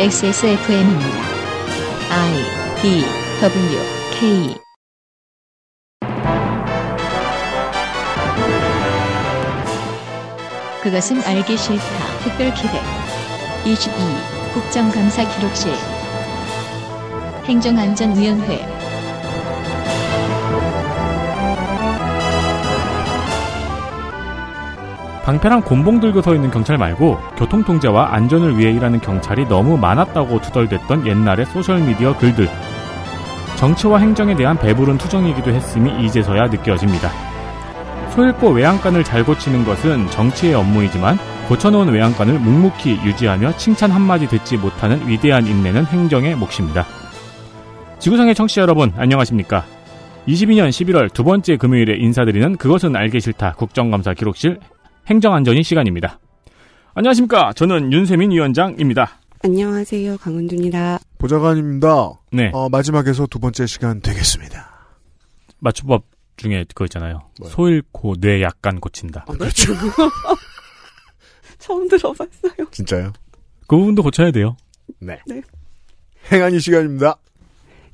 XSFM입니다. I D W K 그것은 알기 싫다. 특별 기획 22 국정감사 기록실 행정안전위원회 방패랑 곤봉 들고 서 있는 경찰 말고 교통 통제와 안전을 위해 일하는 경찰이 너무 많았다고 투덜댔던 옛날의 소셜 미디어 글들. 정치와 행정에 대한 배부른 투정이기도 했음이 이제서야 느껴집니다. 소잃고 외양간을 잘 고치는 것은 정치의 업무이지만 고쳐놓은 외양간을 묵묵히 유지하며 칭찬 한마디 듣지 못하는 위대한 인내는 행정의 몫입니다. 지구상의 청취자 여러분, 안녕하십니까? 22년 11월 두 번째 금요일에 인사드리는 그것은 알기 싫다 국정감사 기록실 행정안전이 시간입니다. 안녕하십니까. 저는 윤세민 위원장입니다. 안녕하세요. 강은준이다. 보좌관입니다. 네. 어, 마지막에서 두 번째 시간 되겠습니다. 맞춤법 중에 그거 있잖아요. 뭐요? 소 잃고 뇌 약간 고친다. 아, 그렇죠. 처음 들어봤어요. 진짜요? 그 부분도 고쳐야 돼요. 네. 네. 행안위 시간입니다.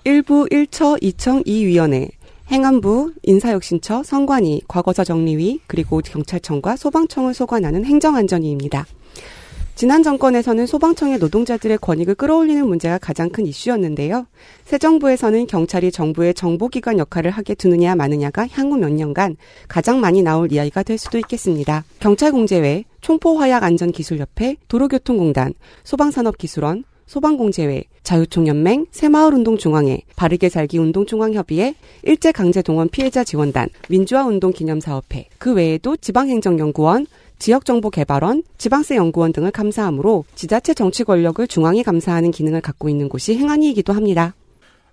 1부 1처 2청 2위원회, 행안부, 인사혁신처, 선관위, 과거사 정리위, 그리고 경찰청과 소방청을 소관하는 행정안전위입니다. 지난 정권에서는 소방청의 노동자들의 권익을 끌어올리는 문제가 가장 큰 이슈였는데요. 새 정부에서는 경찰이 정부의 정보기관 역할을 하게 두느냐 마느냐가 향후 몇 년간 가장 많이 나올 이야기가 될 수도 있겠습니다. 경찰공제회, 총포화약안전기술협회, 도로교통공단, 소방산업기술원, 소방공제회, 자유총연맹, 새마을운동중앙회, 바르게 살기 운동중앙협의회, 일제강제동원 피해자 지원단, 민주화운동기념사업회, 그 외에도 지방행정연구원, 지역정보개발원, 지방세연구원 등을 감사하므로 지자체 정치 권력을 중앙이 감사하는 기능을 갖고 있는 곳이 행안위이기도 합니다.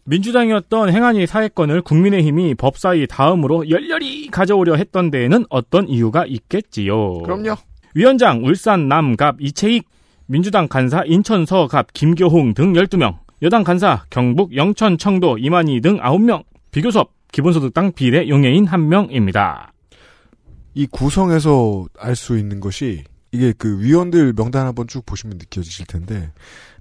민주당이었던 행안위 사회권을 국민의힘이 법사위 다음으로 열렬히 가져오려 했던 데에는 어떤 이유가 있겠지요. 그럼요. 위원장 울산 남갑 이채익, 민주당 간사 인천 서갑 김교홍 등 12명, 여당 간사 경북 영천 청도 이만희 등 9명, 비교섭 기본소득당 비례 용해인 1명입니다. 이 구성에서 알 수 있는 것이 이게 그 위원들 명단 한번 쭉 보시면 느껴지실 텐데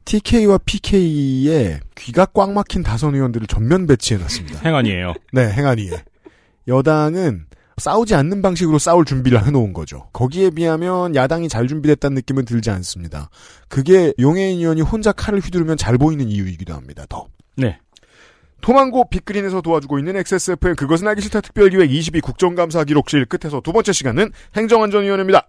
TK와 PK의 귀가 꽉 막힌 다선 의원들을 전면 배치해 놨습니다. 행안이에요. 네, 행안위에. 여당은 싸우지 않는 방식으로 싸울 준비를 해놓은 거죠. 거기에 비하면 야당이 잘 준비됐다는 느낌은 들지 않습니다. 그게 용해인 의원이 혼자 칼을 휘두르면 잘 보이는 이유이기도 합니다. 더. 네. 토만고 빅그린에서 도와주고 있는 XSFM 그것은 알기 싫다 특별기획 22 국정감사 기록실 끝에서 두 번째 시간은 행정안전위원회입니다.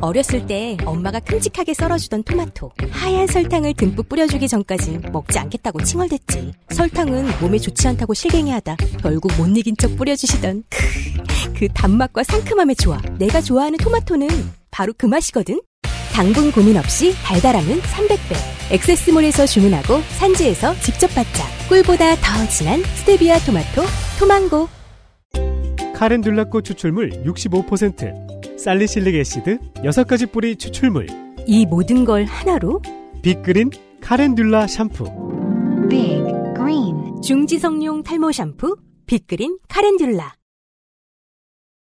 어렸을 때 엄마가 큼직하게 썰어주던 토마토 하얀 설탕을 듬뿍 뿌려주기 전까지 먹지 않겠다고 칭얼댔지. 설탕은 몸에 좋지 않다고 실갱이하다 결국 못 이긴 척 뿌려주시던 크, 그 단맛과 상큼함의 조화. 내가 좋아하는 토마토는 바로 그 맛이거든. 당분 고민 없이 달달함은 300배. 엑세스몰에서 주문하고 산지에서 직접 받자. 꿀보다 더 진한 스테비아 토마토 토망고. calendula 꽃 추출물 65%, salicylic acid 6가지 뿌리 추출물, 이 모든 걸 하나로 빅그린 카렌듈라 샴푸. Green. 중지성용 탈모 샴푸 빅그린 카렌듈라.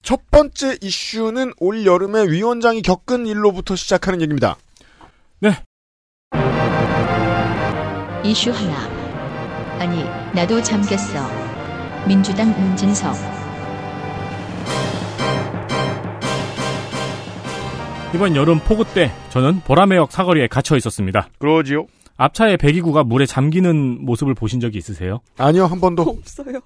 첫 번째 이슈는 올 여름에 위원장이 겪은 일로부터 시작하는 얘기입니다. 이슈 하나. 아니 나도 잠겼어. 민주당 문진석 이번 여름 폭우 때 저는 보라매역 사거리에 갇혀 있었습니다. 그러지요? 앞차의 배기구가 물에 잠기는 모습을 보신 적이 있으세요? 아니요, 한 번도. 없어요.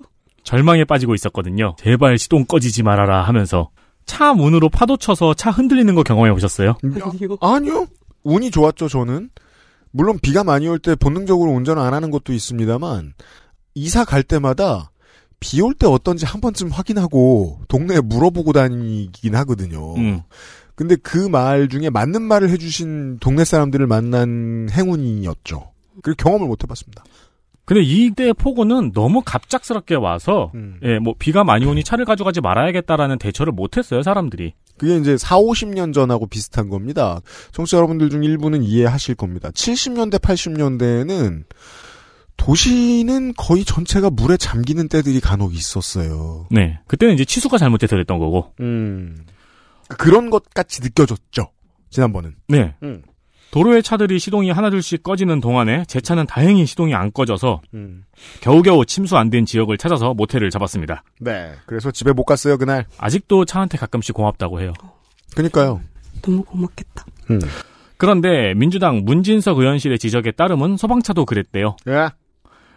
절망에 빠지고 있었거든요. 제발 시동 꺼지지 말아라 하면서 차 문으로 파도 쳐서 차 흔들리는 거 경험해 보셨어요? 아니요. 아니요. 운이 좋았죠, 저는. 물론 비가 많이 올 때 본능적으로 운전을 안 하는 것도 있습니다만, 이사 갈 때마다 비 올 때 어떤지 한 번쯤 확인하고 동네에 물어보고 다니긴 하거든요. 음. 근데 그 말 중에 맞는 말을 해주신 동네 사람들을 만난 행운이었죠. 그 경험을 못 해봤습니다. 근데 이때 폭우는 너무 갑작스럽게 와서 음. 예, 뭐 비가 많이 오니 차를 가져가지 말아야겠다라는 대처를 못 했어요, 사람들이. 그게 이제 4, 50년 전하고 비슷한 겁니다. 청취자 여러분들 중 일부는 이해하실 겁니다. 70년대, 80년대에는 도시는 거의 전체가 물에 잠기는 때들이 간혹 있었어요. 네. 그때는 이제 치수가 잘못돼서 됐던 거고. 음. 그런 것 같이 느껴졌죠. 지난번은. 네. 음. 도로의 차들이 시동이 하나둘씩 꺼지는 동안에 제 차는 다행히 시동이 안 꺼져서 음. 겨우겨우 침수 안 된 지역을 찾아서 모텔을 잡았습니다. 네. 그래서 집에 못 갔어요, 그날. 아직도 차한테 가끔씩 고맙다고 해요. 그니까요. 너무 고맙겠다. 음. 그런데 민주당 문진석 의원실의 지적에 따르면 소방차도 그랬대요. 예.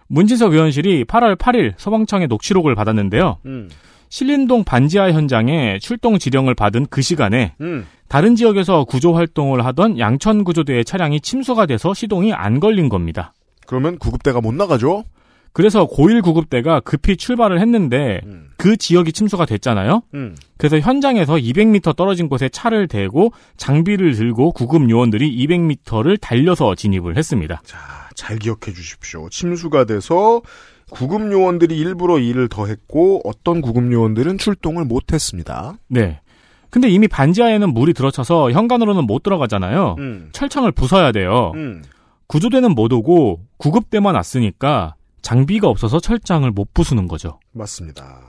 문진석 의원실이 8월 8일 소방청의 녹취록을 받았는데요. 음. 신림동 반지하 현장에 출동 지령을 받은 그 시간에 음. 다른 지역에서 구조 활동을 하던 양천 구조대의 차량이 침수가 돼서 시동이 안 걸린 겁니다. 그러면 구급대가 못 나가죠? 그래서 고1 구급대가 급히 출발을 했는데 음. 그 지역이 침수가 됐잖아요. 음. 그래서 현장에서 200m 떨어진 곳에 차를 대고 장비를 들고 구급 요원들이 200m를 달려서 진입을 했습니다. 자, 잘 기억해 주십시오. 침수가 돼서 구급 요원들이 일부러 일을 더 했고 어떤 구급 요원들은 출동을 못 했습니다. 네. 근데 이미 반지하에는 물이 들어차서 현관으로는 못 들어가잖아요. 음. 철창을 부숴야 돼요. 음. 구조대는 못 오고 구급대만 왔으니까 장비가 없어서 철장을 못 부수는 거죠. 맞습니다.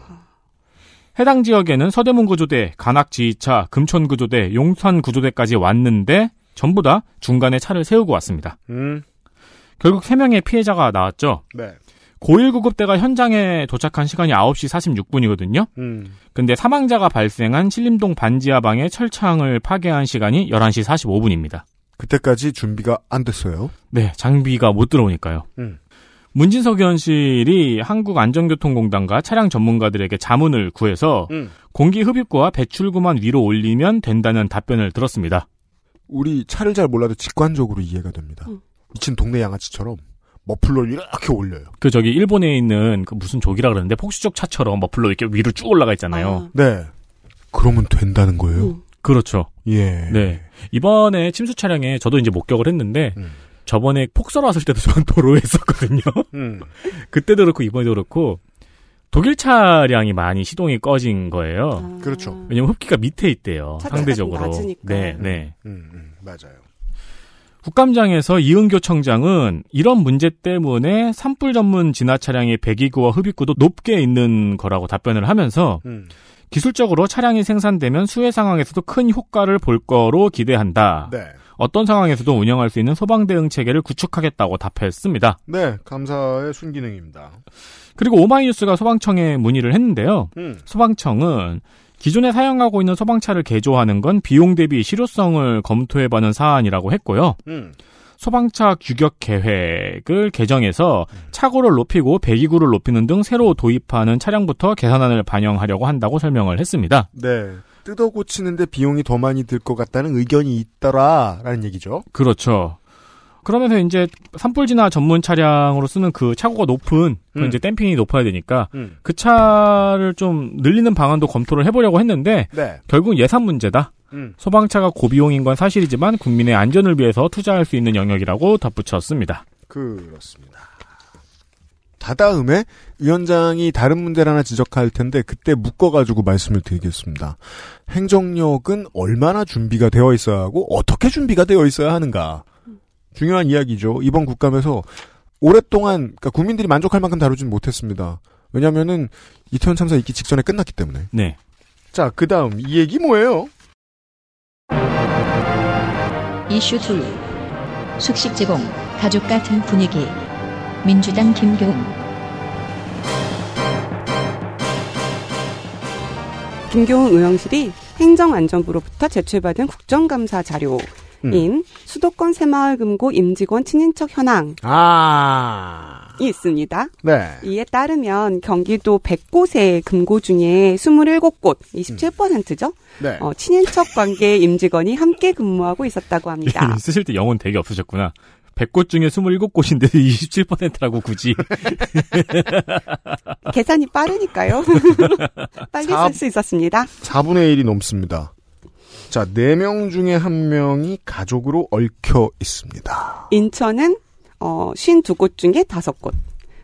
해당 지역에는 서대문 구조대, 간악지휘차, 금촌구조대, 용산 구조대까지 왔는데 전부 다 중간에 차를 세우고 왔습니다. 음. 결국 3명의 피해자가 나왔죠. 네. 고1 구급대가 현장에 도착한 시간이 9시 46분이거든요. 음. 근데 사망자가 발생한 신림동 반지하방의 철창을 파괴한 시간이 11시 45분입니다. 그때까지 준비가 안 됐어요. 네, 장비가 못 들어오니까요. 음. 문진석 의원실이 한국안전교통공단과 차량 전문가들에게 자문을 구해서 음. 공기 흡입구와 배출구만 위로 올리면 된다는 답변을 들었습니다. 우리 차를 잘 몰라도 직관적으로 이해가 됩니다. 음. 미친 동네 양아치처럼 머플러를 이렇게 올려요. 그 저기 일본에 있는 그 무슨 족이라 그러는데 폭수족 차처럼 머플러 이렇게 위로 쭉 올라가 있잖아요. 네. 그러면 된다는 거예요. 음. 그렇죠. 예. 네. 이번에 침수 차량에 저도 이제 목격을 했는데 음. 저번에 폭설 왔을 때도 저는 도로에 있었거든요. 음. 그때도 그렇고 이번에도 그렇고 독일 차량이 많이 시동이 꺼진 거예요. 아. 그렇죠. 왜냐면 흡기가 밑에 있대요. 차체가 상대적으로. 좀 낮으니까. 네, 네. 음, 음, 맞아요. 국감장에서 이은교 청장은 이런 문제 때문에 산불 전문 진화 차량의 배기구와 흡입구도 높게 있는 거라고 답변을 하면서 음. 기술적으로 차량이 생산되면 수해 상황에서도 큰 효과를 볼 거로 기대한다. 네. 어떤 상황에서도 운영할 수 있는 소방 대응 체계를 구축하겠다고 답했습니다. 네, 감사의 순기능입니다. 그리고 오마이뉴스가 소방청에 문의를 했는데요. 음. 소방청은 기존에 사용하고 있는 소방차를 개조하는 건 비용 대비 실효성을 검토해보는 사안이라고 했고요. 음. 소방차 규격 계획을 개정해서 차고를 높이고 배기구를 높이는 등 새로 도입하는 차량부터 계산안을 반영하려고 한다고 설명을 했습니다. 네. 뜯어 고치는데 비용이 더 많이 들 것 같다는 의견이 있더라라는 얘기죠. 그렇죠. 그러면서 이제 산불 진화 전문 차량으로 쓰는 그 차고가 높은 그 음. 이제 댐핑이 높아야 되니까 음. 그 차를 좀 늘리는 방안도 검토를 해보려고 했는데 네. 결국 예산 문제다. 음. 소방차가 고비용인 건 사실이지만 국민의 안전을 위해서 투자할 수 있는 영역이라고 덧붙였습니다. 그렇습니다. 다다음에 위원장이 다른 문제를 하나 지적할 텐데 그때 묶어가지고 말씀을 드리겠습니다. 행정력은 얼마나 준비가 되어 있어야 하고 어떻게 준비가 되어 있어야 하는가 중요한 이야기죠. 이번 국감에서 오랫동안 그러니까 국민들이 만족할 만큼 다루진 못했습니다. 왜냐하면은 이태원 참사 있기 직전에 끝났기 때문에. 네. 자, 그 다음 이 얘기 뭐예요? 이슈 2. 숙식 제공, 가족 같은 분위기. 민주당 김교훈. 김교훈 의원실이 행정안전부로부터 제출받은 국정감사 자료인 음. 수도권 새마을 금고 임직원 친인척 현황이 아, 있습니다. 네. 이에 따르면 경기도 100곳의 금고 중에 27곳, 27%죠. 네. 어, 친인척 관계 임직원이 함께 근무하고 있었다고 합니다. 쓰실 때 영혼 되게 없으셨구나. 100곳 중에 27곳인데 27%라고 굳이. 계산이 빠르니까요. 빨리 사- 쓸수 있었습니다. 4분의 1이 넘습니다. 자, 4명 중에 1명이 가족으로 얽혀 있습니다. 인천은 어, 52곳 중에 5곳,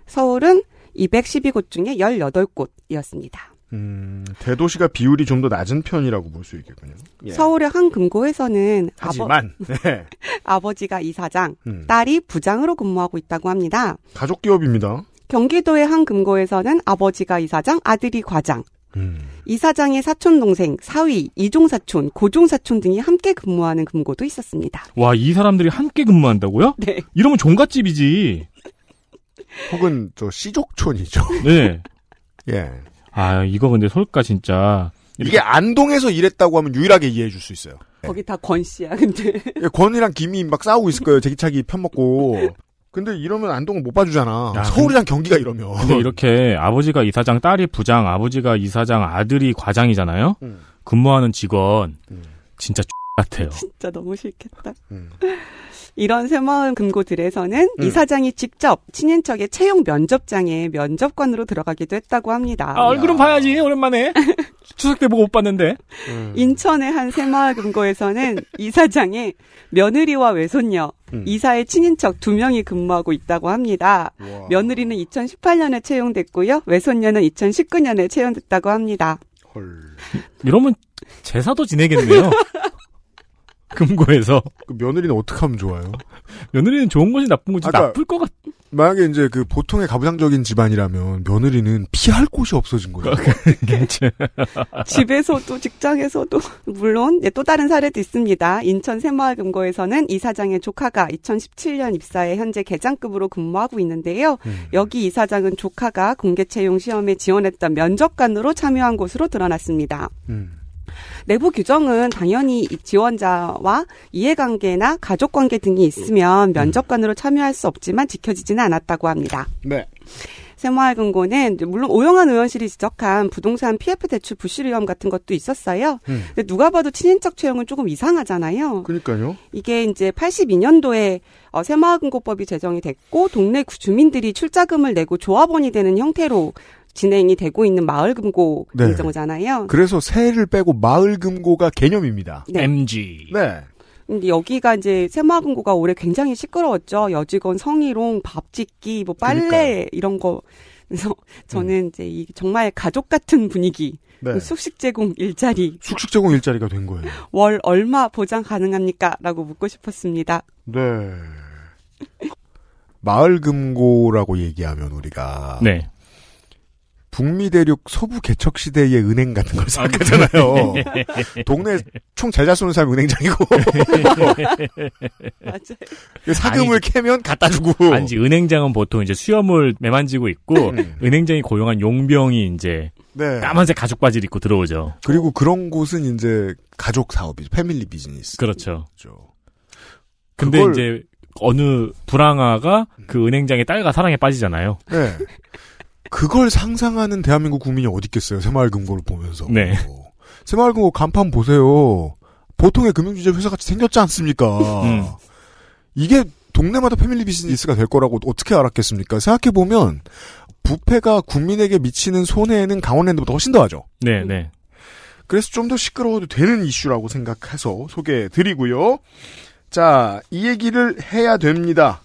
서울은 212곳 중에 18곳이었습니다. 음, 대도시가 비율이 좀 더 낮은 편이라고 볼 수 있겠군요. 예. 서울의 한 금고에서는 아버, 하지만, 네. 아버 지가 이사장, 음, 딸이 부장으로 근무하고 있다고 합니다. 가족 기업입니다. 경기도의 한 금고에서는 아버지가 이사장, 아들이 과장, 음. 이사장의 사촌 동생, 사위, 이종 사촌, 고종 사촌 등이 함께 근무하는 금고도 있었습니다. 와, 이 사람들이 함께 근무한다고요? 네. 이러면 종갓집이지. 혹은 저 시족촌이죠. 네. 예. 아, 이거 근데 솔까 진짜. 이게 안동에서 일했다고 하면 유일하게 이해해 줄 수 있어요. 거기 다 권 씨야, 근데. 예, 권이랑 김이 막 싸우고 있을 거예요. 제기차기 편먹고. 근데 이러면 안동을 못 봐주잖아. 야, 서울이랑 경기가 이러면. 근데 이렇게 아버지가 이사장, 딸이 부장, 아버지가 이사장, 아들이 과장이잖아요? 음. 근무하는 직원. 음. 진짜 X 같아요. 진짜 너무 싫겠다. 음. 이런 새마을 금고들에서는 음. 이사장이 직접 친인척의 채용 면접장에 면접관으로 들어가기도 했다고 합니다. 아, 얼굴은 봐야지, 오랜만에. 추석 때 보고 못 봤는데. 음. 인천의 한 새마을 금고에서는 이사장의 며느리와 외손녀, 음. 이사의 친인척 두 명이 근무하고 있다고 합니다. 우와. 며느리는 2018년에 채용됐고요. 외손녀는 2019년에 채용됐다고 합니다. 헐. 이러면 제사도 지내겠네요. 금고에서. 그 며느리는 어떻게 하면 좋아요? 며느리는 좋은 건지 나쁜 건지 아까- 나쁠 것 같, 만약에 이제 그 보통의 가부장적인 집안이라면 며느리는 피할 곳이 없어진 거죠. 겠지 집에서도 직장에서도 물론 네, 또 다른 사례도 있습니다. 인천 새마을 금고에서는 이사장의 조카가 2017년 입사해 현재 계장급으로 근무하고 있는데요. 음. 여기 이사장은 조카가 공개 채용 시험에 지원했던 면접관으로 참여한 것으로 드러났습니다. 음. 내부 규정은 당연히 이 지원자와 이해관계나 가족관계 등이 있으면 면접관으로 참여할 수 없지만 지켜지지는 않았다고 합니다. 네. 새마을금고는 물론 오영환 의원실이 지적한 부동산 PF 대출 부실 위험 같은 것도 있었어요. 음. 근데 누가 봐도 친인척 채용은 조금 이상하잖아요. 그러니까요. 이게 이제 82년도에 어, 새마을금고법이 제정이 됐고 동네 구- 주민들이 출자금을 내고 조합원이 되는 형태로 진행이 되고 있는 마을금고 네. 공정잖아요. 그래서 새를 빼고 마을금고가 개념입니다. 네. MG. 네. 근데 여기가 이제 새마을금고가 올해 굉장히 시끄러웠죠. 여직원 성희롱, 밥 짓기, 뭐 빨래 그러니까요. 이런 거. 그래서 저는 이제 이 정말 가족 같은 분위기, 네. 숙식 제공 일자리 숙식 제공 일자리가 된 거예요. 월 얼마 보장 가능합니까?라고 묻고 싶었습니다. 네. 마을금고라고 얘기하면 우리가 네. 북미 대륙 서부 개척 시대의 은행 같은 걸 생각하잖아요. 동네 총 잘 잘 쏘는 사람이 은행장이고 맞아요. 사금을 캐면 갖다 주고. 아니지, 은행장은 보통 이제 수염을 매만지고 있고, 음. 은행장이 고용한 용병이 이제 네. 까만색 가죽 바지를 입고 들어오죠. 그리고 그런 곳은 이제 가족 사업이죠. 패밀리 비즈니스. 그렇죠. 죠 근데 그걸- 이제 어느 불황아가 그 은행장의 딸과 사랑에 빠지잖아요. 네. 그걸 상상하는 대한민국 국민이 어디 있겠어요. 새마을금고를 보면서. 네. 새마을금고 간판 보세요. 보통의 금융주제 회사 같이 생겼지 않습니까? 음. 이게 동네마다 패밀리 비즈니스가 될 거라고 어떻게 알았겠습니까? 생각해보면 부패가 국민에게 미치는 손해는 강원랜드보다 훨씬 더하죠. 네, 네. 그래서 좀 더 시끄러워도 되는 이슈라고 생각해서 소개해 드리고요. 자, 이 얘기를 해야 됩니다.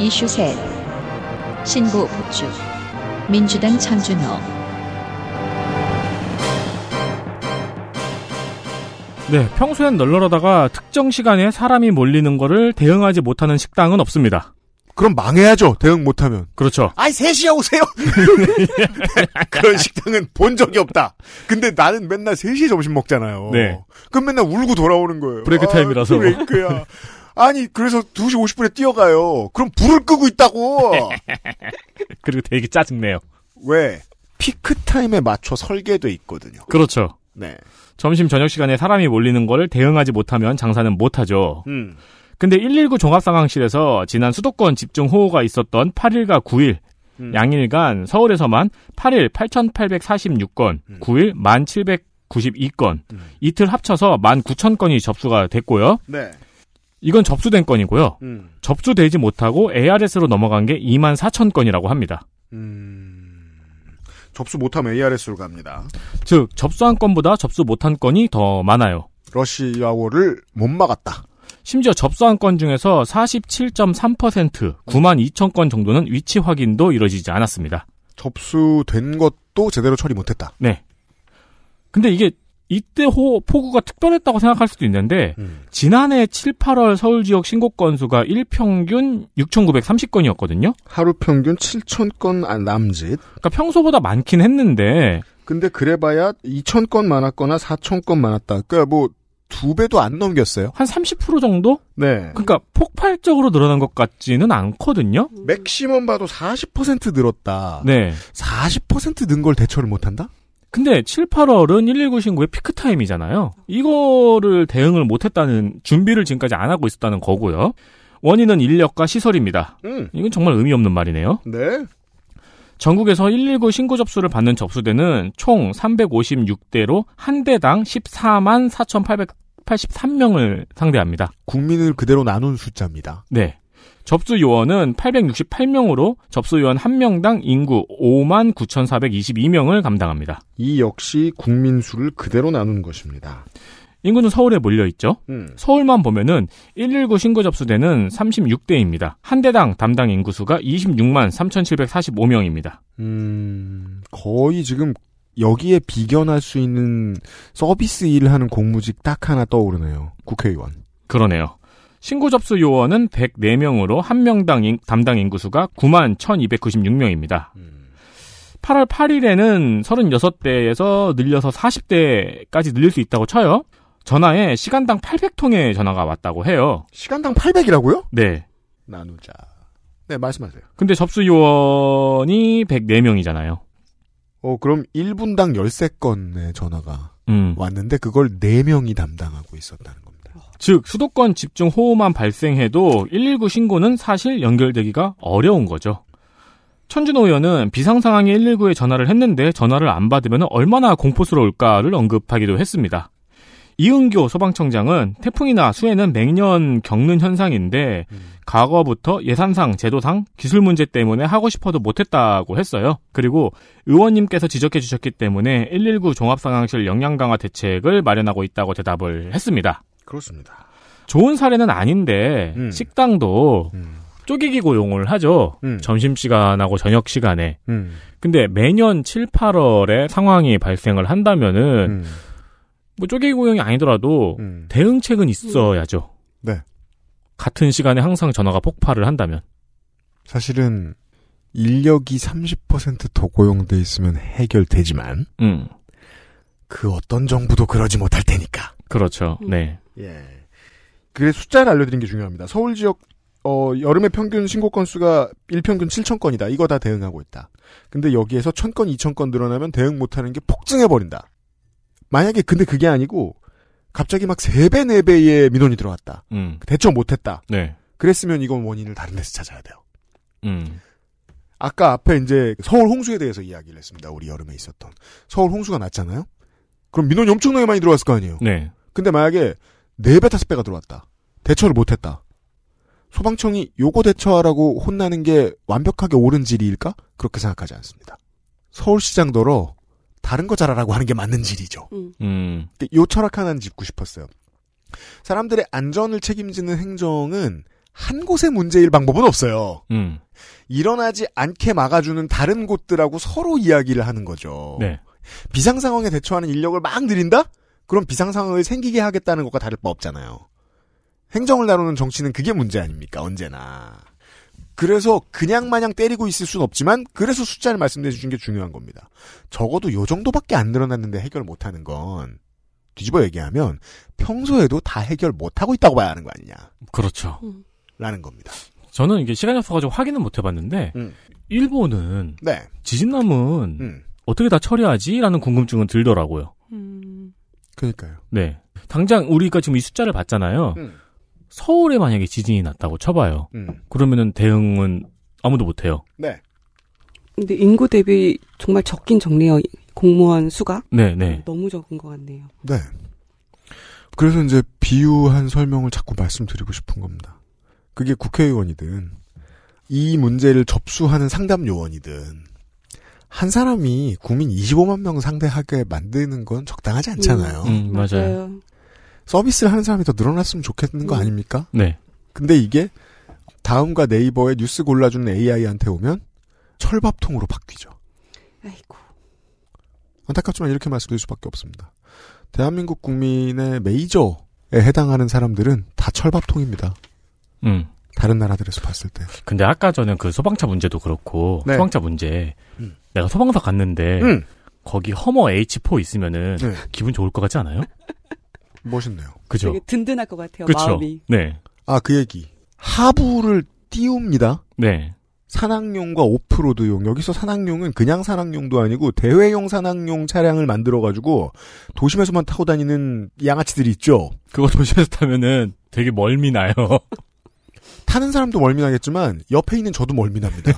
이슈 셋 신고 폭주 민주당 천준호 네, 평소엔 널널하다가 특정 시간에 사람이 몰리는 거를 대응하지 못하는 식당은 없습니다. 그럼 망해야죠. 대응 못하면. 그렇죠. 아이, 3시에 오세요! 그런 식당은 본 적이 없다. 근데 나는 맨날 3시에 점심 먹잖아요. 네. 그럼 맨날 울고 돌아오는 거예요. 브레이크 아, 타임이라서. 브레이크야. 아니, 그래서 2시 50분에 뛰어가요. 그럼 불을 끄고 있다고! 그리고 되게 짜증내요. 왜? 피크 타임에 맞춰 설계돼 있거든요. 그렇죠. 네. 점심 저녁 시간에 사람이 몰리는 거를 대응하지 못하면 장사는 못 하죠. 음. 근데 119 종합상황실에서 지난 수도권 집중 호우가 있었던 8일과 9일 음. 양일간 서울에서만 8일 8,846건, 음. 9일 1,792건, 음. 이틀 합쳐서 19,000건이 접수가 됐고요. 네. 이건 접수된 건이고요. 음. 접수되지 못하고 ARS로 넘어간 게 24,000건이라고 합니다. 음. 접수 못하면 ARS로 갑니다. 즉 접수한 건보다 접수 못한 건이 더 많아요. 러시아워를 못 막았다. 심지어 접수한 건 중에서 47.3% 9만 2천 건 정도는 위치 확인도 이뤄지지 않았습니다. 접수된 것도 제대로 처리 못했다. 네. 근데 이게 이때 호, 폭우가 특별했다고 생각할 수도 있는데 음. 지난해 7, 8월 서울 지역 신고 건수가 일평균 6,930건이었거든요. 하루 평균 7천 건 아, 남짓. 그러니까 평소보다 많긴 했는데 근데 그래봐야 2천 건 많았거나 4천 건 많았다. 그러니까 뭐 두 배도 안 넘겼어요. 한 30% 정도? 네. 그러니까 폭발적으로 늘어난 것 같지는 않거든요. 맥시멈 봐도 40% 늘었다. 네. 40%는 걸 대처를 못 한다? 근데 7, 8월은 119 신고의 피크 타임이잖아요. 이거를 대응을 못했다는 준비를 지금까지 안 하고 있었다는 거고요. 원인은 인력과 시설입니다. 음. 이건 정말 의미 없는 말이네요. 네. 전국에서 119 신고 접수를 받는 접수대는 총 356대로 한 대당 14만 4,883명을 상대합니다. 국민을 그대로 나눈 숫자입니다. 네. 접수 요원은 868명으로 접수 요원 1명당 인구 5만 9,422명을 감당합니다. 이 역시 국민 수를 그대로 나눈 것입니다. 인구는 서울에 몰려 있죠. 음. 서울만 보면은 119 신고 접수대는 36대입니다. 한 대당 담당 인구수가 26만 3,745명입니다. 음, 거의 지금 여기에 비견할 수 있는 서비스 일을 하는 공무직 딱 하나 떠오르네요. 국회의원. 그러네요. 신고 접수 요원은 104명으로 한 명당 인- 담당 인구수가 9만 1,296명입니다. 8월 8일에는 36대에서 늘려서 40대까지 늘릴 수 있다고 쳐요. 전화에 시간당 800통의 전화가 왔다고 해요. 시간당 800이라고요? 네. 나누자. 네, 말씀하세요. 근데 접수 요원이 104명이잖아요. 어, 그럼 1분당 13건의 전화가 음. 왔는데 그걸 4명이 담당하고 있었다는 겁니다. 즉 수도권 집중 호우만 발생해도 119 신고는 사실 연결되기가 어려운 거죠. 천준호 의원은 비상 상황에 119에 전화를 했는데 전화를 안 받으면 얼마나 공포스러울까를 언급하기도 했습니다. 이은교 소방청장은 태풍이나 수해는 매년 겪는 현상인데 과거부터 예산상, 제도상, 기술 문제 때문에 하고 싶어도 못했다고 했어요. 그리고 의원님께서 지적해 주셨기 때문에 119 종합상황실 역량 강화 대책을 마련하고 있다고 대답을 했습니다. 그렇습니다. 좋은 사례는 아닌데 음. 식당도 음. 쪼개기 고용을 하죠. 음. 점심시간하고 저녁시간에. 음. 근데 매년 7, 8월에 상황이 발생을 한다면은 음. 뭐 쪼개기 고용이 아니더라도 음. 대응책은 있어야죠. 네. 같은 시간에 항상 전화가 폭발을 한다면. 사실은 인력이 30%더 고용돼 있으면 해결되지만 음. 그 어떤 정부도 그러지 못할 테니까. 그렇죠. 음. 네. 예. 그래 숫자를 알려드리는 게 중요합니다. 서울 지역 어, 여름의 평균 신고 건수가 일평균 7천 건이다. 이거 다 대응하고 있다. 근데 여기에서 1,000건, 2,000건 늘어나면 대응 못하는 게 폭증해 버린다. 만약에 근데 그게 아니고 갑자기 막 3배, 4배의 민원이 들어왔다. 음. 대처 못했다. 네. 그랬으면 이건 원인을 다른 데서 찾아야 돼요. 음. 아까 앞에 이제 서울 홍수에 대해서 이야기를 했습니다. 우리 여름에 있었던. 서울 홍수가 났잖아요? 그럼 민원이 엄청나게 많이 들어왔을 거 아니에요? 네. 근데 만약에 4배, 5배가 들어왔다. 대처를 못했다. 소방청이 요거 대처하라고 혼나는 게 완벽하게 옳은 질이일까? 그렇게 생각하지 않습니다. 서울시장더러 다른 거 잘하라고 하는 게 맞는 질이죠. 음. 근데 요 철학 하나는 짚고 싶었어요. 사람들의 안전을 책임지는 행정은 한 곳의 문제일 방법은 없어요. 음. 일어나지 않게 막아주는 다른 곳들하고 서로 이야기를 하는 거죠. 네. 비상 상황에 대처하는 인력을 막 늘린다? 그럼 비상 상황을 생기게 하겠다는 것과 다를 바 없잖아요. 행정을 다루는 정치는 그게 문제 아닙니까? 언제나. 그래서 그냥 마냥 때리고 있을 순 없지만 그래서 숫자를 말씀해 주신 게 중요한 겁니다. 적어도 요 정도밖에 안 늘어났는데 해결 못하는 건 뒤집어 얘기하면 평소에도 다 해결 못하고 있다고 봐야 하는 거 아니냐. 그렇죠. 라는 겁니다. 저는 이게 시간이 없어가지고 확인은 못 해봤는데, 음. 일본은 네. 지진 남은 음. 어떻게 다 처리하지? 라는 궁금증은 들더라고요. 음. 그러니까요. 네. 당장 우리가 지금 이 숫자를 봤잖아요. 음. 서울에 만약에 지진이 났다고 쳐봐요. 음. 그러면은 대응은 아무도 못해요. 네. 근데 인구 대비 정말 적긴 적네요. 공무원 수가 네, 네. 너무 적은 것 같네요. 네. 그래서 이제 비유한 설명을 자꾸 말씀드리고 싶은 겁니다. 그게 국회의원이든 이 문제를 접수하는 상담 요원이든 한 사람이 국민 25만 명 상대하게 만드는 건 적당하지 않잖아요. 음, 맞아요. 서비스를 하는 사람이 더 늘어났으면 좋겠는 거 음. 아닙니까? 네. 근데 이게 다음과 네이버에 뉴스 골라주는 AI한테 오면 철밥통으로 바뀌죠. 아이고. 안타깝지만 이렇게 말씀드릴 수밖에 없습니다. 대한민국 국민의 메이저에 해당하는 사람들은 다 철밥통입니다. 음. 다른 나라들에서 봤을 때. 근데 아까 전에 그 소방차 문제도 그렇고 네. 소방차 문제 음. 내가 소방서 갔는데 음. 거기 허머 H4 있으면은 네. 기분 좋을 것 같지 않아요? 멋있네요. 그죠? 되게 든든할 것 같아요. 그렇죠. 마음이. 네. 아, 그 얘기. 하부를 띄웁니다. 네. 산악용과 오프로드용. 여기서 산악용은 그냥 산악용도 아니고 대회용 산악용 차량을 만들어 가지고 도심에서만 타고 다니는 양아치들이 있죠. 그거 도시에서 타면은 되게 멀미 나요. 타는 사람도 멀미나겠지만 옆에 있는 저도 멀미납니다.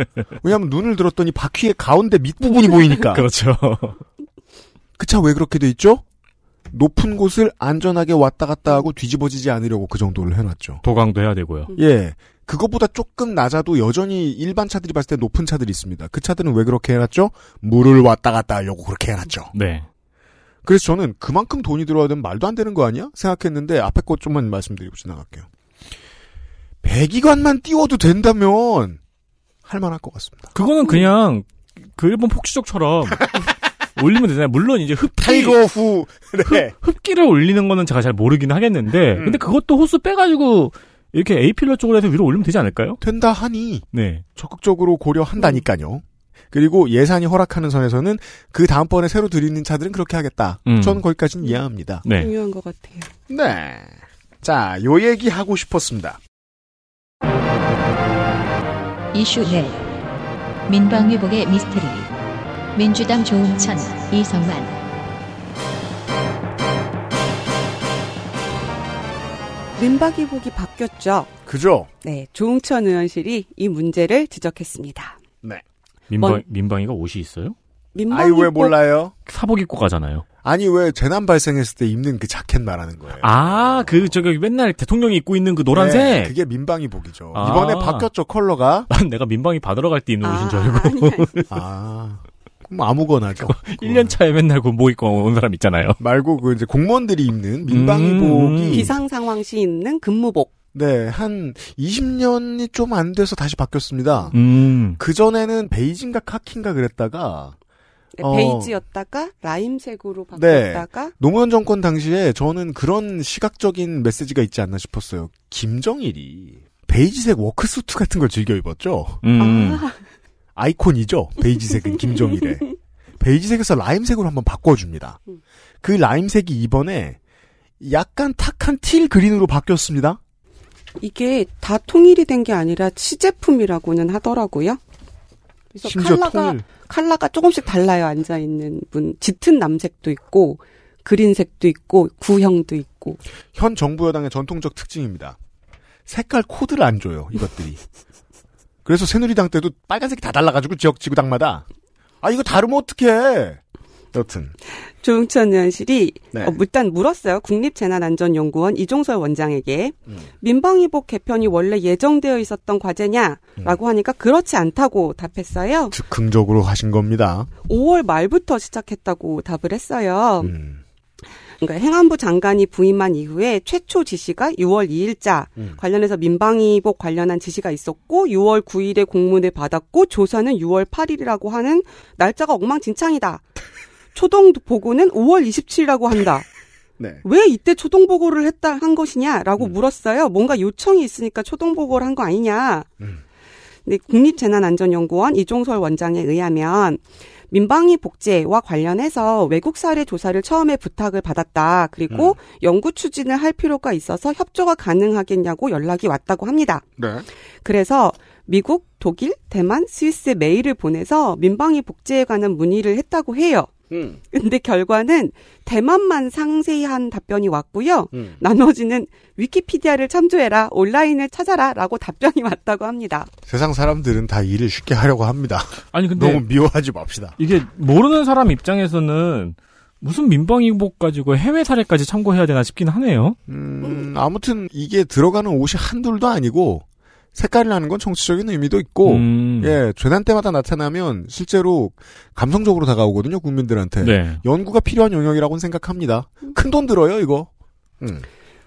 왜냐하면 눈을 들었더니 바퀴의 가운데 밑부분이 보이니까. 그렇죠. 그 차 왜 그렇게 돼 있죠? 높은 곳을 안전하게 왔다 갔다 하고 뒤집어지지 않으려고 그 정도를 해놨죠. 도강도 해야 되고요. 예. 그것보다 조금 낮아도 여전히 일반 차들이 봤을 때 높은 차들이 있습니다. 그 차들은 왜 그렇게 해놨죠? 물을 왔다 갔다 하려고 그렇게 해놨죠. 네. 그래서 저는 그만큼 돈이 들어야 되면 말도 안 되는 거 아니야? 생각했는데 앞에 것 좀만 말씀드리고 지나갈게요. 배기관만 띄워도 된다면 할만할 것 같습니다. 그거는 그냥 그 일본 폭주족처럼 올리면 되잖아요. 물론 이제 흡기, 타이거 후 네. 흡 기를 올리는 거는 제가 잘 모르긴 하겠는데, 음. 근데 그것도 호스 빼가지고 이렇게 A pillar 쪽으로 해서 위로 올리면 되지 않을까요? 된다 하니 네. 적극적으로 고려한다니까요. 그리고 예산이 허락하는 선에서는 그 다음번에 새로 들이는 차들은 그렇게 하겠다. 음. 저는 거기까지는 이해합니다. 네. 중요한 것 같아요. 네. 자, 요 얘기 하고 싶었습니다. 이슈 넷 민방위복의 미스테리 민주당 조웅천 이성만 민박이복이 바뀌었죠. 그죠? 네, 조웅천 의원실이 이 문제를 지적했습니다. 민방, 뭔- 민방위가 옷이 있어요? 아이 민방위복 왜 몰라요? 사복 입고 가잖아요. 아니 왜 재난 발생했을 때 입는 그 자켓 말하는 거예요. 아, 그, 저기 맨날 대통령이 입고 있는 그 노란색? 네, 그게 민방위 복이죠. 아. 이번에 바뀌었죠 컬러가. 난 내가 민방위 받으러 갈 때 입는 옷인 줄 알고. 아, 그럼 아무거나 죠. 1년 차에 맨날 그뭐 입고 온 사람 있잖아요. 말고 그 이제 공무원들이 입는 민방위복이 음. 비상 상황 시 입는 근무복. 네, 한 20년이 좀 안 돼서 다시 바뀌었습니다. 음. 그 전에는 베이징가 카키인가 그랬다가 네, 어. 베이지였다가 라임색으로 네. 바뀌었다가 노무현 정권 당시에 저는 그런 시각적인 메시지가 있지 않나 싶었어요. 김정일이 베이지색 work suit 같은 걸 즐겨 입었죠. 음. 아, 아이콘이죠. 베이지색은 김정일의. 베이지색에서 라임색으로 한번 바꿔줍니다. 음. 그 라임색이 이번에 약간 탁한 teal green으로 바뀌었습니다. 이게 다 통일이 된 게 아니라 시제품이라고는 하더라고요. 그래서 심지어 컬러가 통일. 컬러가 조금씩 달라요. 앉아 있는 분 짙은 남색도 있고 그린색도 있고 구형도 있고 현 정부 여당의 전통적 특징입니다. 색깔 코드를 안 줘요, 이것들이. 그래서 새누리당 때도 빨간색이 다 달라가지고 지역 지구당마다 아 이거 다르면 어떡해. 여튼 조용천 의원실이 네. 어, 일단 물었어요. 국립재난안전연구원 이종설 원장에게 음. 민방위복 개편이 원래 예정되어 있었던 과제냐라고 음. 하니까 그렇지 않다고 답했어요. 즉흥적으로 하신 겁니다. 5월 말부터 시작했다고 답을 했어요. 음. 그러니까 행안부 장관이 부임한 이후에 최초 지시가 6월 2일자 음. 관련해서 민방위복 관련한 지시가 있었고 6월 9일에 공문을 받았고 조사는 6월 8일이라고 하는 날짜가 엉망진창이다. 초동 보고는 5월 27일이라고 한다. 네. 왜 이때 초동 보고를 했다 한 것이냐라고 음. 물었어요. 뭔가 요청이 있으니까 초동 보고를 한 거 아니냐. 음. 근데 국립재난안전연구원 이종설 원장에 의하면 민방위 복제와 관련해서 외국 사례 조사를 처음에 부탁을 받았다. 그리고 연구 추진을 할 필요가 있어서 협조가 가능하겠냐고 연락이 왔다고 합니다. 네. 그래서 미국, 독일, 대만, 스위스 메일을 보내서 민방위 복제에 관한 문의를 했다고 해요. 음. 근데 결과는 대만만 상세한 답변이 왔고요. 음. 나머지는 위키피디아를 참조해라, 온라인을 찾아라 라고 답변이 왔다고 합니다. 세상 사람들은 다 일을 쉽게 하려고 합니다. 아니, 근데 너무 미워하지 맙시다. 이게 모르는 사람 입장에서는 무슨 민방위복 가지고 해외 사례까지 참고해야 되나 싶긴 하네요. 음, 아무튼 이게 들어가는 옷이 한둘도 아니고 색깔이 나는 건 정치적인 의미도 있고 음. 예, 재난 때마다 나타나면 실제로 감성적으로 다가오거든요, 국민들한테. 네. 연구가 필요한 영역이라고는 생각합니다. 큰 돈 들어요, 이거. 음.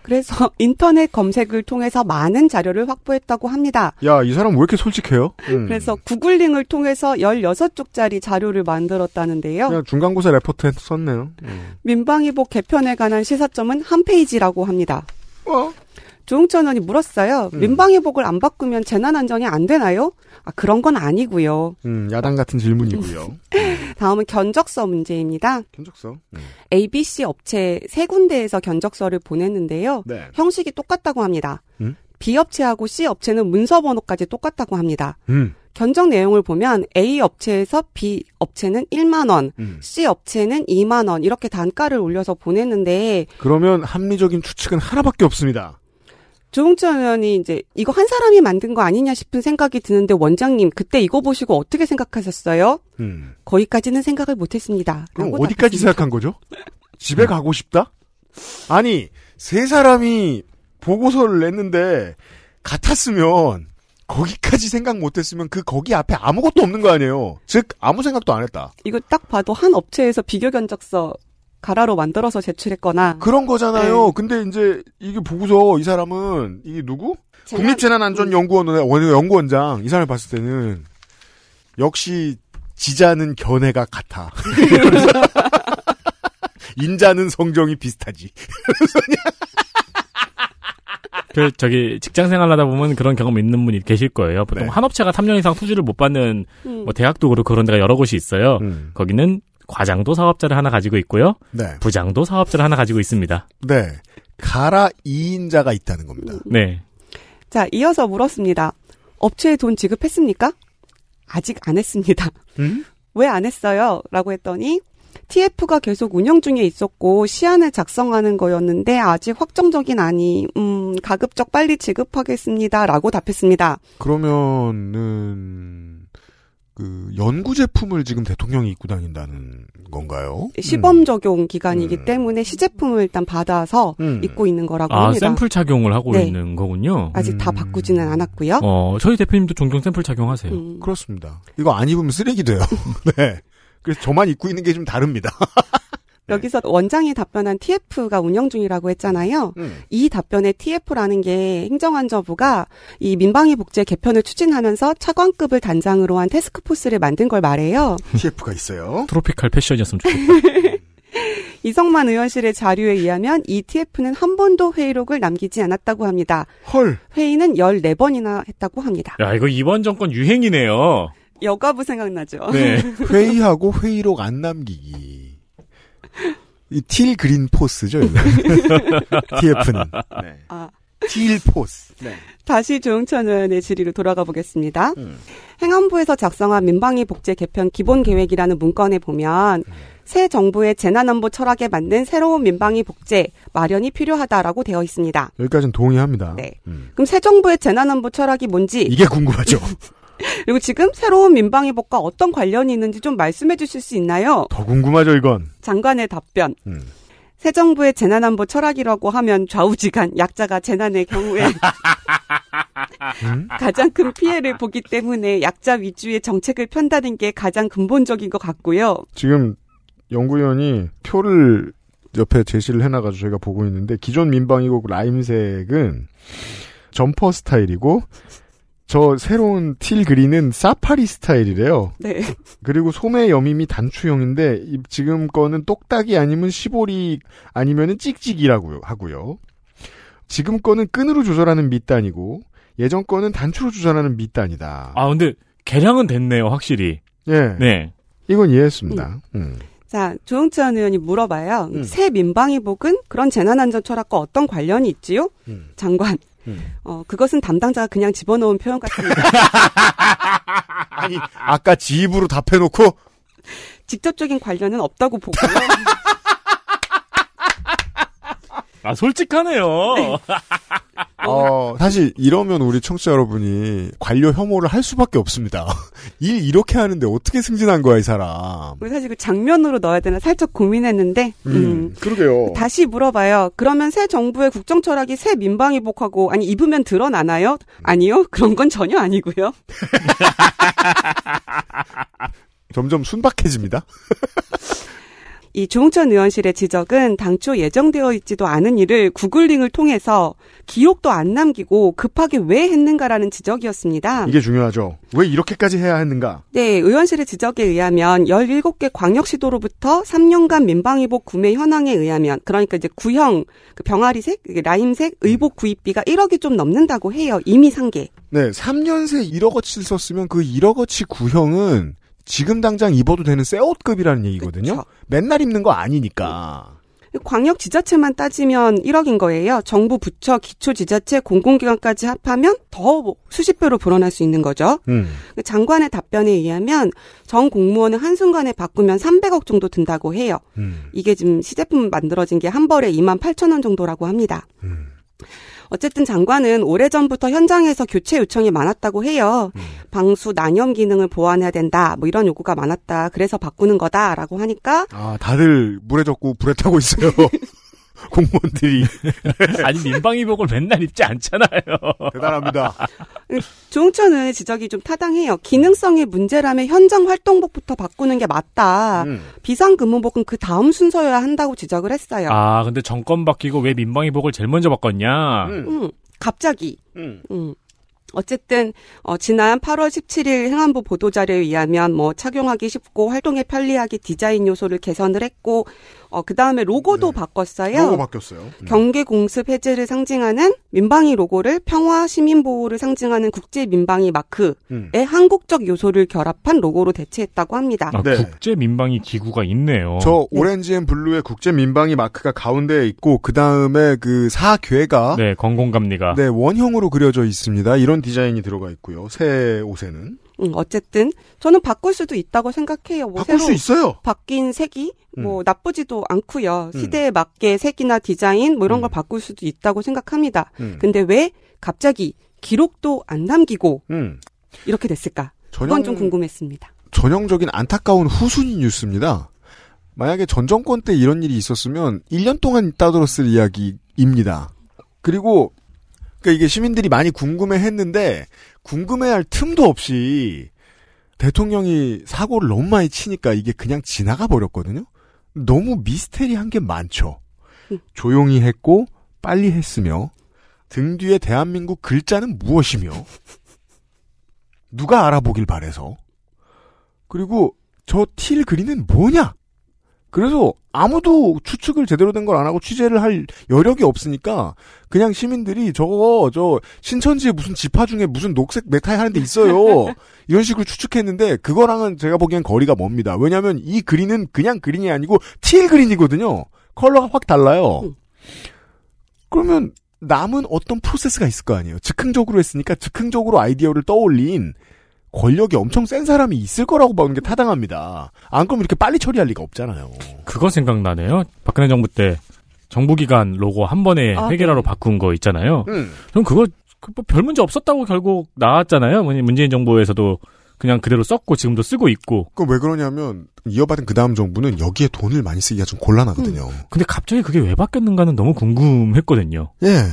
그래서 인터넷 검색을 통해서 많은 자료를 확보했다고 합니다. 야, 이 사람 왜 이렇게 솔직해요? 음. 그래서 구글링을 통해서 16쪽짜리 자료를 만들었다는데요. 그냥 중간고사 레포트에 썼네요. 음. 민방위복 개편에 관한 시사점은 한 페이지라고 합니다. 어? 조응천 의원이 물었어요. 음. 민방위복을 안 바꾸면 재난 안전이 안 되나요? 아, 그런 건 아니고요. 음, 야당 같은 질문이고요. 다음은 견적서 문제입니다. 견적서. 음. ABC 업체 세 군데에서 견적서를 보냈는데요. 네. 형식이 똑같다고 합니다. 음? B 업체하고 C 업체는 문서 번호까지 똑같다고 합니다. 음. 견적 내용을 보면 A 업체에서 B 업체는 1만 원, 음. C 업체는 2만 원 이렇게 단가를 올려서 보냈는데 그러면 합리적인 추측은 하나밖에 없습니다. 조홍천 의원이 이제 이거 한 사람이 만든 거 아니냐 싶은 생각이 드는데 원장님 그때 이거 보시고 어떻게 생각하셨어요? 음. 거기까지는 생각을 못했습니다. 그럼 어디까지 답했습니다. 생각한 거죠? 집에 가고 싶다? 아니, 세 사람이 보고서를 냈는데 같았으면 거기까지 생각 못했으면 그 거기 앞에 아무것도 없는 거 아니에요. 즉 아무 생각도 안 했다. 이거 딱 봐도 한 업체에서 비교 견적서 가라로 만들어서 제출했거나 그런 거잖아요. 네. 근데 이제 이게 보고서 이 사람은 이게 누구? 재난- 국립재난안전연구원 원- 연구원장 이 사람을 봤을 때는 역시 지자는 견해가 같아. 인자는 성정이 비슷하지. 그 저기 직장 생활하다 보면 그런 경험 있는 분이 계실 거예요. 보통 네. 한 업체가 3년 이상 투지를 못 받는 음. 뭐 대학도 그렇고 그런 데가 여러 곳이 있어요. 음. 거기는 과장도 사업자를 하나 가지고 있고요. 네. 부장도 사업자를 하나 가지고 있습니다. 네. 가라 2인자가 있다는 겁니다. 네. 자 이어서 물었습니다. 업체에 돈 지급했습니까? 아직 안 했습니다. 음? 왜안 했어요? 라고 했더니 TF가 계속 운영 중에 있었고 시안을 작성하는 거였는데 아직 확정적인 아니 음 가급적 빨리 지급하겠습니다라고 답했습니다. 그러면은 그 연구 제품을 지금 대통령이 입고 다닌다는 건가요? 시범 적용 기간이기 음. 때문에 시제품을 일단 받아서 음. 입고 있는 거라고 아, 합니다. 샘플 착용을 하고 네. 있는 거군요. 아직 다 음. 바꾸지는 않았고요. 어, 저희 대표님도 종종 샘플 착용하세요. 음. 그렇습니다. 이거 안 입으면 쓰레기 돼요. 네. 그래서 저만 입고 있는 게 좀 다릅니다. 여기서 원장이 답변한 TF가 운영 중이라고 했잖아요. 음. 이 답변의 TF라는 게 행정안전부가 이 민방위 복제 개편을 추진하면서 차관급을 단장으로 한 테스크포스를 만든 걸 말해요. TF가 있어요. 트로피칼 패션이었으면 좋겠다. 이성만 의원실의 자료에 의하면 이 TF는 한 번도 회의록을 남기지 않았다고 합니다. 헐. 회의는 14번이나 했다고 합니다. 야, 이거 이번 정권 유행이네요. 여가부 생각나죠? 네. 회의하고 회의록 안 남기기. 이틸 그린 포스죠, 이거. TF는. 네. 아, 틸 포스. 네. 다시 조응천 의원의 질의로 돌아가 보겠습니다. 음. 행안부에서 작성한 민방위 복제 개편 기본 계획이라는 문건에 보면 새 정부의 재난안보 철학에 맞는 새로운 민방위 복제 마련이 필요하다라고 되어 있습니다. 여기까지는 동의합니다. 네. 음. 그럼 새 정부의 재난안보 철학이 뭔지 이게 궁금하죠. 그리고 지금 새로운 민방위복과 어떤 관련이 있는지 좀 말씀해 주실 수 있나요? 더 궁금하죠, 이건. 장관의 답변. 음. 새 정부의 재난안보 철학이라고 하면 좌우지간 약자가 재난의 경우에 음? 가장 큰 피해를 보기 때문에 약자 위주의 정책을 편다는 게 가장 근본적인 것 같고요. 지금 연구위원이 표를 옆에 제시를 해놔가지고 저희가 보고 있는데 기존 민방위국 라임색은 점퍼 스타일이고 저 새로운 틸 그린은 사파리 스타일이래요. 네. 그리고 소매 여밈이 단추형인데 이- 지금 거는 똑딱이 아니면 시보리 아니면은 찍찍이라고 하고요. 지금 거는 끈으로 조절하는 밑단이고 예전 거는 단추로 조절하는 밑단이다. 아, 근데 개량은 됐네요, 확실히. 예, 네. 이건 이해했습니다. 음. 자, 조영천 의원이 물어봐요. 음. 새 민방위복은 그런 재난안전 철학과 어떤 관련이 있지요? 음. 장관. 음. 어, 그것은 담당자가 그냥 집어넣은 표현 같습니다. 아니 아까 지 입으로 답해놓고 직접적인 관련은 없다고 보고요. 아, 솔직하네요. 어, 사실 이러면 우리 청취자 여러분이 관료 혐오를 할 수밖에 없습니다. 일 이렇게 하는데 어떻게 승진한 거야 이 사람. 우리 사실 그 장면으로 넣어야 되나 살짝 고민했는데, 음, 음. 그러게요. 다시 물어봐요. 그러면 새 정부의 국정 철학이 새 민방위복하고 아니 입으면 드러나나요? 아니요. 그런 건 전혀 아니고요. 점점 순박해집니다. 이 조홍천 의원실의 지적은 당초 예정되어 있지도 않은 일을 구글링을 통해서 기록도 안 남기고 급하게 왜 했는가라는 지적이었습니다. 이게 중요하죠. 왜 이렇게까지 해야 했는가? 네, 의원실의 지적에 의하면 17개 광역시도로부터 3년간 민방위복 구매 현황에 의하면 그러니까 이제 구형 그 병아리색, 라임색 의복 구입비가 1억이 좀 넘는다고 해요. 이미 상계. 네, 3년 새 1억어치를 썼으면 그 1억어치 구형은 지금 당장 입어도 되는 새 옷급이라는 얘기거든요. 그쵸. 맨날 입는 거 아니니까. 광역 지자체만 따지면 1억인 거예요. 정부 부처 기초 지자체 공공기관까지 합하면 더 수십 배로 불어날 수 있는 거죠. 음. 장관의 답변에 의하면 전 공무원을 한순간에 바꾸면 300억 정도 든다고 해요. 음. 이게 지금 시제품 만들어진 게 한 벌에 2만 8천 원 정도라고 합니다. 음. 어쨌든 장관은 오래전부터 현장에서 교체 요청이 많았다고 해요. 음. 방수 난염 기능을 보완해야 된다. 뭐 이런 요구가 많았다. 그래서 바꾸는 거다라고 하니까 아, 다들 물에 젖고 불에 타고 있어요. 공무원들이. 아니 민방위복을 맨날 입지 않잖아요. 대단합니다. 조홍천의 지적이 좀 타당해요. 기능성의 문제라면 현장 활동복부터 바꾸는 게 맞다. 음. 비상근무복은 그 다음 순서여야 한다고 지적을 했어요. 아 근데 정권 바뀌고 왜 민방위복을 제일 먼저 바꿨냐? 음. 음, 갑자기. 음. 음. 어쨌든 어, 지난 8월 17일 행안부 보도자료에 의하면 뭐 착용하기 쉽고 활동에 편리하게 디자인 요소를 개선을 했고 어, 그 다음에 로고도 네. 바꿨어요. 로고 바뀌었어요. 음. 경계 공습 해제를 상징하는 민방위 로고를 평화 시민 보호를 상징하는 국제 민방위 마크의 음. 한국적 요소를 결합한 로고로 대체했다고 합니다. 아, 네. 국제 민방위 기구가 있네요. 저 orange and blue의 국제 민방위 마크가 가운데에 있고 그 다음에 그 사괘가 네 건곤감리가 네, 원형으로 그려져 있습니다. 이런 디자인이 들어가 있고요. 새 옷에는 음, 어쨌든 저는 바꿀 수도 있다고 생각해요. 뭐 바꿀 수 있어요. 바뀐 색이 뭐 나쁘지도 않고요. 음. 시대에 맞게 색이나 디자인 뭐 이런 음. 걸 바꿀 수도 있다고 생각합니다. 음. 근데 왜 갑자기 기록도 안 남기고 음. 이렇게 됐을까? 전형 그건 좀 궁금했습니다. 전형적인 안타까운 후순위 뉴스입니다. 만약에 전 정권 때 이런 일이 있었으면 1년 동안 따돌았을 이야기입니다. 그리고 그러니까 이게 시민들이 많이 궁금해했는데 궁금해할 틈도 없이 대통령이 사고를 너무 많이 치니까 이게 그냥 지나가 버렸거든요. 너무 미스테리한 게 많죠. 음. 조용히 했고 빨리 했으며 등 뒤에 대한민국 글자는 무엇이며 누가 알아보길 바래서 그리고 저 틸 그리는 뭐냐? 그래서 아무도 추측을 제대로 된 걸 안 하고 취재를 할 여력이 없으니까 그냥 시민들이 저거 저 신천지에 무슨 지파 중에 무슨 녹색 넥타이 하는 데 있어요. 이런 식으로 추측했는데 그거랑은 제가 보기엔 거리가 멉니다. 왜냐하면 이 그린은 그냥 그린이 아니고 틸 그린이거든요. 컬러가 확 달라요. 음. 그러면 남은 어떤 프로세스가 있을 거 아니에요. 즉흥적으로 했으니까 즉흥적으로 아이디어를 떠올린 권력이 엄청 센 사람이 있을 거라고 보는 게 타당합니다. 안 그러면 이렇게 빨리 처리할 리가 없잖아요. 그거 생각나네요. 박근혜 정부 때 정부기관 로고 한 번에 아, 해결하러 네. 바꾼 거 있잖아요. 음. 그럼 그거 그뭐별 문제 없었다고 결국 나왔잖아요. 문재인 정부에서도 그냥 그대로 썼고 지금도 쓰고 있고. 그럼 왜 그러냐면 이어받은 그 다음 정부는 여기에 돈을 많이 쓰기가 좀 곤란하거든요. 근데 갑자기 그게 왜 바뀌었는가는 너무 궁금했거든요. 예.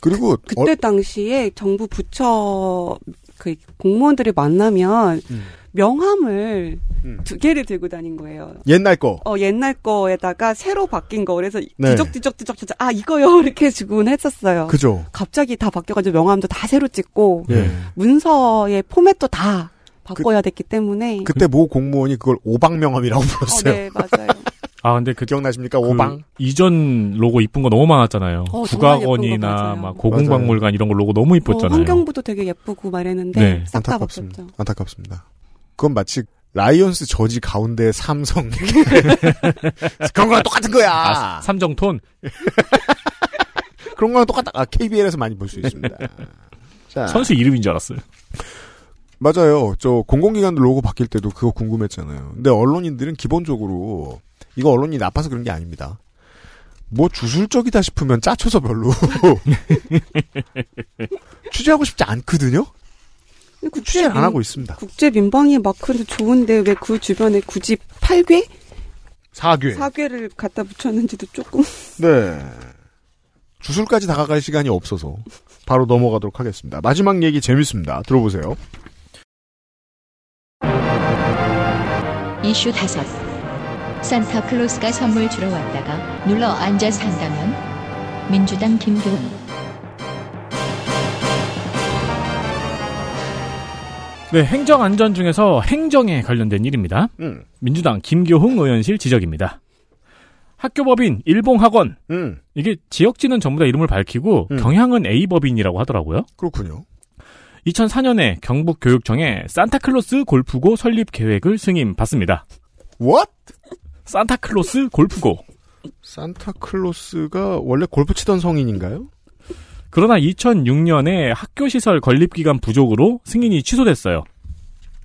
그리고 그 때 당시에 정부 부처 그 공무원들이 만나면 음. 명함을 음. 두 개를 들고 다닌 거예요. 옛날 거 어 옛날 거에다가 새로 바뀐 거 그래서 네. 뒤적뒤적뒤적 뒤적 아 이거요 이렇게 주문했었어요. 그죠? 갑자기 다 바뀌어 가지고 명함도 다 새로 찍고 예. 문서의 포맷도 다 바꿔야 됐기 때문에 그때 모 공무원이 그걸 오방명함이라고 어, 불렀어요. 네 맞아요. 아 근데 그 기억나십니까? 그 오방. 이전 로고 이쁜 거 너무 많았잖아요. 어, 국악원이나 맞아요. 막 고궁박물관 이런 거 로고 너무 어, 이뻤잖아요. 환경부도 되게 예쁘고 말했는데 네. 싹다 안타깝습니다. 그건 마치 라이언스 저지 가운데 삼성 그런 거랑 똑같은 거야. 아, 삼정톤 그런 거랑 똑같다. 아, KBL에서 많이 볼 수 있습니다. 자, 선수 이름인 줄 알았어요. 맞아요. 저 공공기관들 로고 바뀔 때도 그거 궁금했잖아요. 근데 언론인들은 기본적으로 이거 언론이 나빠서 그런 게 아닙니다. 뭐 주술적이다 싶으면 짜쳐서 별로 취재하고 싶지 않거든요. 국제 취재를 안 민- 하고 있습니다. 국제 민방위 마크도 좋은데 왜 그 주변에 굳이 8괴? 사괴. 4괴를 갖다 붙였는지도 조금 네. 주술까지 다가갈 시간이 없어서 바로 넘어가도록 하겠습니다. 마지막 얘기 재밌습니다. 들어보세요. 이슈 다섯 산타클로스가 선물 주러 왔다가 눌러 앉아 산다면 민주당 김교훈 네, 행정 안전 중에서 행정에 관련된 일입니다. 음. 민주당 김교흥 의원실 지적입니다. 학교법인 일봉학원 음. 이게 지역지는 전부 다 이름을 밝히고 음. 경향은 A법인이라고 하더라고요. 그렇군요. 2004년에 경북 교육청에 산타클로스 골프고 설립 계획을 승인 받습니다. What? 산타클로스 골프고. 산타클로스가 원래 골프 치던 성인인가요? 그러나 2006년에 학교 시설 건립 기간 부족으로 승인이 취소됐어요.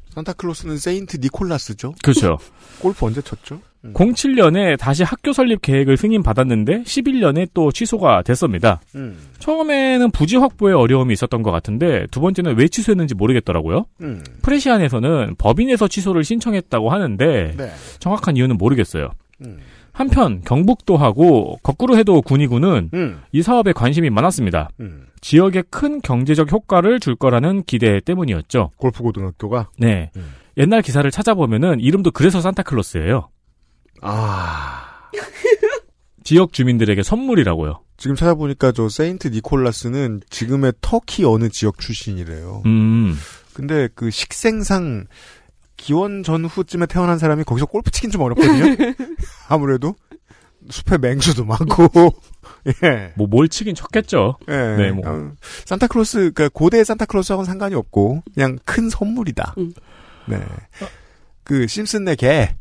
산타클로스는 세인트 니콜라스죠. 그렇죠. 골프 언제 쳤죠? 음. 07년에 다시 학교 설립 계획을 승인 받았는데 11년에 또 취소가 됐습니다. 음. 처음에는 부지 확보에 어려움이 있었던 것 같은데 두 번째는 왜 취소했는지 모르겠더라고요. 음. 프레시안에서는 법인에서 취소를 신청했다고 하는데 네. 정확한 이유는 모르겠어요. 음. 한편 경북도하고 거꾸로 해도 군위군은 음. 이 사업에 관심이 많았습니다. 음. 지역에 큰 경제적 효과를 줄 거라는 기대 때문이었죠. 골프 고등학교가 네. 음. 옛날 기사를 찾아보면은 이름도 그래서 산타클로스예요. 아 지역 주민들에게 선물이라고요. 지금 찾아보니까 저 세인트 니콜라스는 지금의 터키 어느 지역 출신이래요. 음. 근데 그 식생상 기원 전후쯤에 태어난 사람이 거기서 골프 치긴 좀 어렵거든요. 아무래도 숲에 맹수도 많고 예. 뭐 뭘 치긴 쳤겠죠. 예. 네, 뭐. 어, 산타클로스, 그니까 고대 산타클로스하고는 상관이 없고, 그냥 큰 선물이다. 음. 네. 그, 심슨네 개,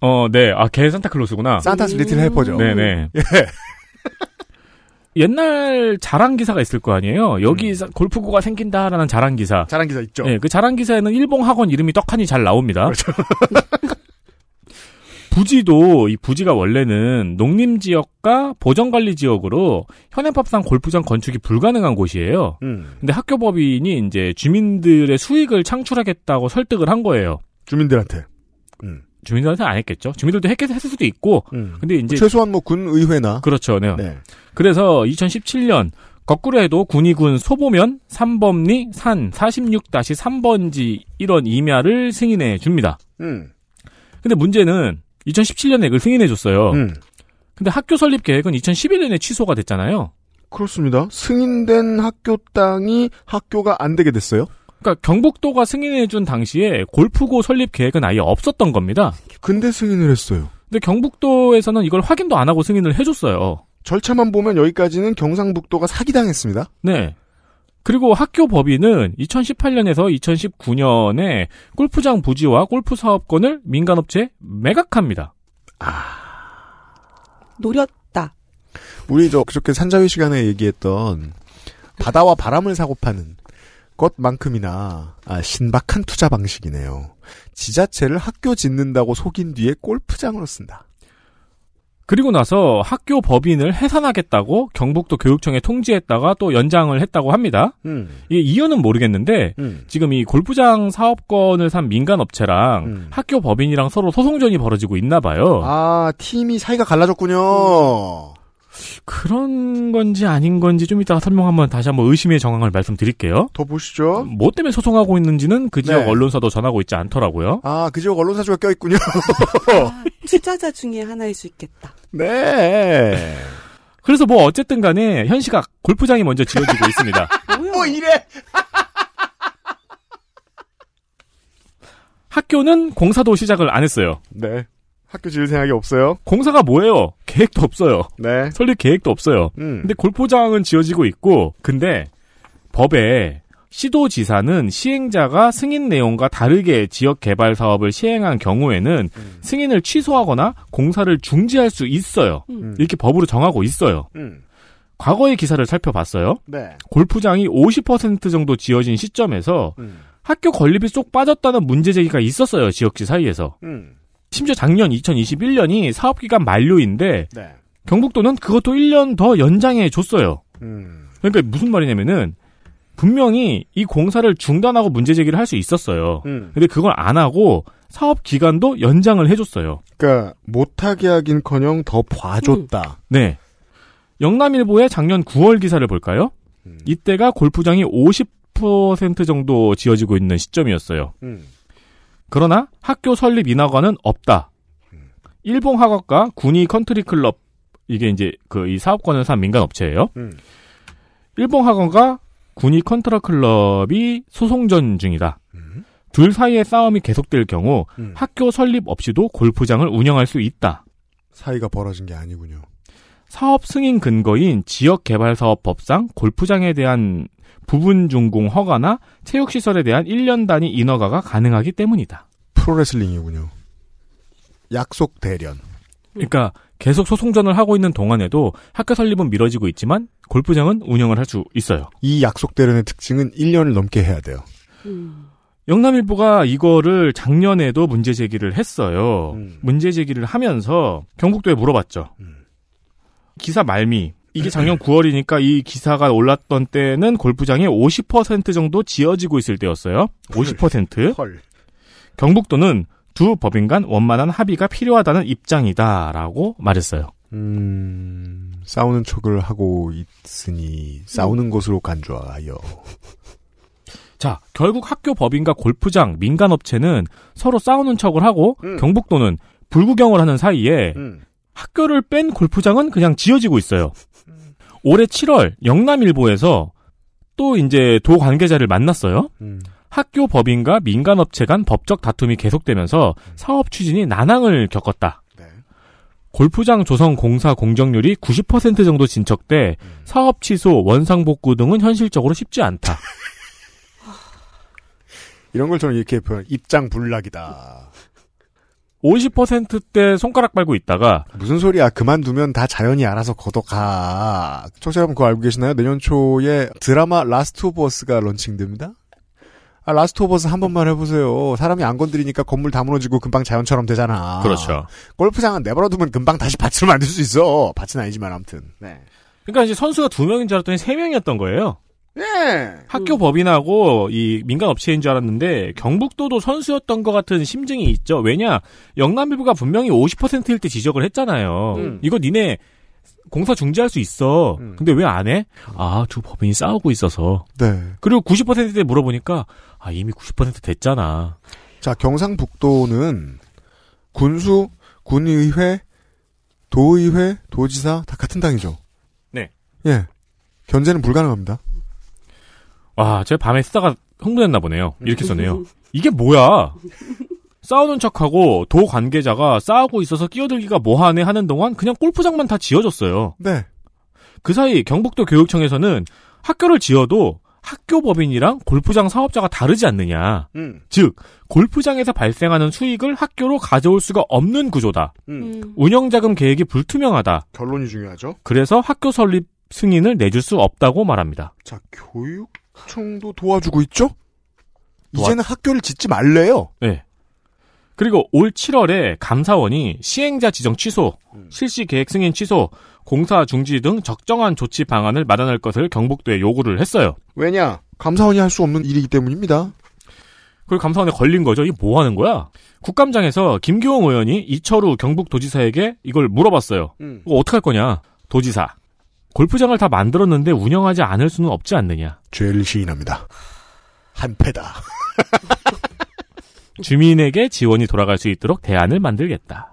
어, 네. 아, 걔 산타클로스구나. 산타스 음. 리틀 헬퍼죠. 네네. 예. 옛날 자랑 기사가 있을 거 아니에요. 여기 음. 사- 골프고가 생긴다라는 자랑 기사. 자랑 기사 있죠. 네, 그 자랑 기사에는 일봉 학원 이름이 떡하니 잘 나옵니다. 그렇죠. 부지도 이 부지가 원래는 농림 지역과 보정 관리 지역으로 현행법상 골프장 건축이 불가능한 곳이에요. 음. 근데 학교 법인이 이제 주민들의 수익을 창출하겠다고 설득을 한 거예요. 주민들한테. 음. 주민들한테는 안 했겠죠. 주민들도 했, 했을 수도 있고. 음. 근데 이제 최소한 뭐 군의회나. 그렇죠. 네. 네. 그래서 2017년 거꾸로 해도 군의군 소보면 삼범리 산 46-3번지 이런 임야를 승인해 줍니다. 음. 근데 문제는 2017년에 그걸 승인해 줬어요. 음. 근데 학교 설립 계획은 2011년에 취소가 됐잖아요. 그렇습니다. 승인된 학교 땅이 학교가 안 되게 됐어요. 그러니까 경북도가 승인해 준 당시에 골프고 설립 계획은 아예 없었던 겁니다. 근데 승인을 했어요. 근데 경북도에서는 이걸 확인도 안 하고 승인을 해줬어요. 절차만 보면 여기까지는 경상북도가 사기당했습니다. 네. 그리고 학교 법인은 2018년에서 2019년에 골프장 부지와 골프 사업권을 민간업체에 매각합니다. 노렸다. 우리 저 그저께 산자위 시간에 얘기했던 바다와 바람을 사고 파는 것만큼이나 아, 신박한 투자 방식이네요. 지자체를 학교 짓는다고 속인 뒤에 골프장으로 쓴다. 그리고 나서 학교 법인을 해산하겠다고 경북도 교육청에 통지했다가 또 연장을 했다고 합니다. 음, 이게 이유는 모르겠는데 음, 지금 이 골프장 사업권을 산 민간 업체랑 음. 학교 법인이랑 서로 소송전이 벌어지고 있나 봐요. 아 팀이 사이가 갈라졌군요. 그런 건지 아닌 건지 좀 이따가 설명 한번 다시 한번 의심의 정황을 말씀드릴게요. 더 보시죠. 뭐 때문에 소송하고 있는지는 그 지역 네. 언론사도 전하고 있지 않더라고요. 아 그 지역 언론사주가 껴있군요. 아, 투자자 중에 하나일 수 있겠다. 네. 그래서 뭐 어쨌든 간에 현 시각 골프장이 먼저 지어지고 있습니다. 뭐야? 이래? 학교는 공사도 시작을 안 했어요. 네. 학교 지을 생각이 없어요. 공사가 뭐예요? 계획도 없어요. 네. 설립 계획도 없어요. 음. 근데 골프장은 지어지고 있고, 근데 법에 시도지사는 시행자가 승인 내용과 다르게 지역 개발 사업을 시행한 경우에는 음. 승인을 취소하거나 공사를 중지할 수 있어요. 음. 이렇게 법으로 정하고 있어요. 음. 과거의 기사를 살펴봤어요. 네. 골프장이 50% 정도 지어진 시점에서 음. 학교 건립이 쏙 빠졌다는 문제 제기가 있었어요. 지역지 사이에서. 음. 심지어 작년 2021년이 사업기간 만료인데 네. 경북도는 그것도 1년 더 연장해 줬어요. 음. 그러니까 무슨 말이냐면은 분명히 이 공사를 중단하고 문제 제기를 할 수 있었어요. 음. 근데 그걸 안 하고 사업 기간도 연장을 해줬어요. 그러니까 못하게 하긴커녕 더 봐줬다. 네. 영남일보의 작년 9월 기사를 볼까요? 음. 이때가 골프장이 50% 정도 지어지고 있는 시점이었어요. 음. 그러나 학교 설립 인하관은 없다. 일본 학원과 군위 컨트리 클럽 이게 이제 그 이 사업권을 산 민간 업체예요. 음. 일본 학원과 군위 컨트리 클럽이 소송전 중이다. 음. 둘 사이의 싸움이 계속될 경우 음. 학교 설립 없이도 골프장을 운영할 수 있다. 사이가 벌어진 게 아니군요. 사업 승인 근거인 지역 개발 사업 법상 골프장에 대한 부분 준공 허가나 체육시설에 대한 1년 단위 인허가가 가능하기 때문이다. 프로레슬링이군요. 약속 대련. 그러니까 계속 소송전을 하고 있는 동안에도 학교 설립은 미뤄지고 있지만 골프장은 운영을 할 수 있어요. 이 약속 대련의 특징은 1년을 넘게 해야 돼요. 음. 영남일보가 이거를 작년에도 문제 제기를 했어요. 음. 문제 제기를 하면서 경북도에 물어봤죠. 음. 기사 말미. 이게 작년 9월이니까 이 기사가 올랐던 때는 골프장이 50% 정도 지어지고 있을 때였어요. 50%. 헐. 경북도는 두 법인 간 원만한 합의가 필요하다는 입장이다라고 말했어요. 음, 싸우는 척을 하고 있으니 싸우는 것으로 간주하여. 자, 결국 학교 법인과 골프장, 민간업체는 서로 싸우는 척을 하고 음. 경북도는 불구경을 하는 사이에 음. 학교를 뺀 골프장은 그냥 지어지고 있어요. 올해 7월 영남일보에서 또 이제 도 관계자를 만났어요. 음. 학교 법인과 민간업체 간 법적 다툼이 계속되면서 사업 추진이 난항을 겪었다. 네. 골프장 조성 공사 공정률이 90% 정도 진척돼 사업 취소, 원상 복구 등은 현실적으로 쉽지 않다. 이런 걸 저는 이렇게 표현, 입장 불락이다. 50%대 손가락 빨고 있다가 무슨 소리야. 그만두면 다 자연이 알아서 걷어가. 청취자 여러분 그거 알고 계시나요? 내년 초에 드라마 라스트 오브 어스가 런칭됩니다. 아, 라스트 오브 어스 한 번만 해보세요. 사람이 안 건드리니까 건물 다 무너지고 금방 자연처럼 되잖아. 그렇죠. 골프장은 내버려두면 금방 다시 밭으로 만들 수 있어. 밭은 아니지만 아무튼. 네. 그러니까 이제 선수가 두 명인 줄 알았더니 세 명이었던 거예요. 네. 학교 법인하고 이 민간 업체인 줄 알았는데 경북도도 선수였던 것 같은 심증이 있죠. 왜냐 영남일보가 분명히 50%일 때 지적을 했잖아요. 음. 이거 니네 공사 중지할 수 있어. 음. 근데 왜 안 해? 아 두 법인이 싸우고 있어서. 네. 그리고 90%때 물어보니까 아 이미 90% 됐잖아. 자, 경상북도는 군수, 군의회, 도의회, 도지사 다 같은 당이죠. 네. 예. 견제는 불가능합니다. 와, 제 밤에 쓰다가 흥분했나 보네요. 이렇게 썼네요. 이게 뭐야? 싸우는 척하고 도 관계자가 싸우고 있어서 끼어들기가 뭐하네 하는 동안 그냥 골프장만 다 지어졌어요. 네. 그 사이 경북도 교육청에서는 학교를 지어도 학교 법인이랑 골프장 사업자가 다르지 않느냐. 음. 즉, 골프장에서 발생하는 수익을 학교로 가져올 수가 없는 구조다. 음. 음. 운영자금 계획이 불투명하다. 결론이 중요하죠. 그래서 학교 설립 승인을 내줄 수 없다고 말합니다. 자, 교육 청도 도와주고 있죠? 도와- 이제는 학교를 짓지 말래요. 네. 그리고 올 7월에 감사원이 시행자 지정 취소, 음. 실시 계획 승인 취소, 공사 중지 등 적정한 조치 방안을 마련할 것을 경북도에 요구를 했어요. 왜냐? 감사원이 할 수 없는 일이기 때문입니다. 그리고 감사원에 걸린 거죠. 이게 뭐 하는 거야? 국감장에서 김기홍 의원이 이철우 경북도지사에게 이걸 물어봤어요. 음. 이거 어떡할 거냐? 도지사. 골프장을 다 만들었는데 운영하지 않을 수는 없지 않느냐. 죄를 시인합니다. 한패다. 주민에게 지원이 돌아갈 수 있도록 대안을 만들겠다.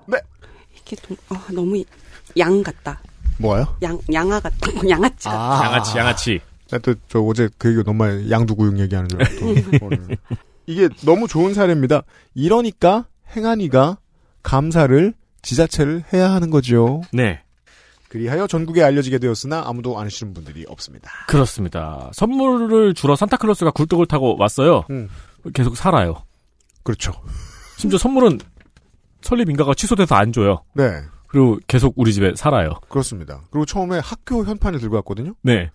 이게 좀, 아, 너무 양 같다. 뭐요? 양, 양아 같다. 양아치 같다. 양아치, 양아치. 또, 저 어제 그 얘기 너무 많이 양두구육 얘기하는 줄 알고. 오늘. 이게 너무 좋은 사례입니다. 이러니까 행안위가 감사를 지자체를 해야 하는 거죠. 네. 그리하여 전국에 알려지게 되었으나 아무도 아시는 분들이 없습니다. 그렇습니다. 선물을 주러 산타클로스가 굴뚝을 타고 왔어요. 음. 계속 살아요. 그렇죠. 심지어 선물은 설립 인가가 취소돼서 안 줘요. 네, 그리고 계속 우리 집에 살아요. 그렇습니다. 그리고 처음에 학교 현판을 들고 왔거든요. 네.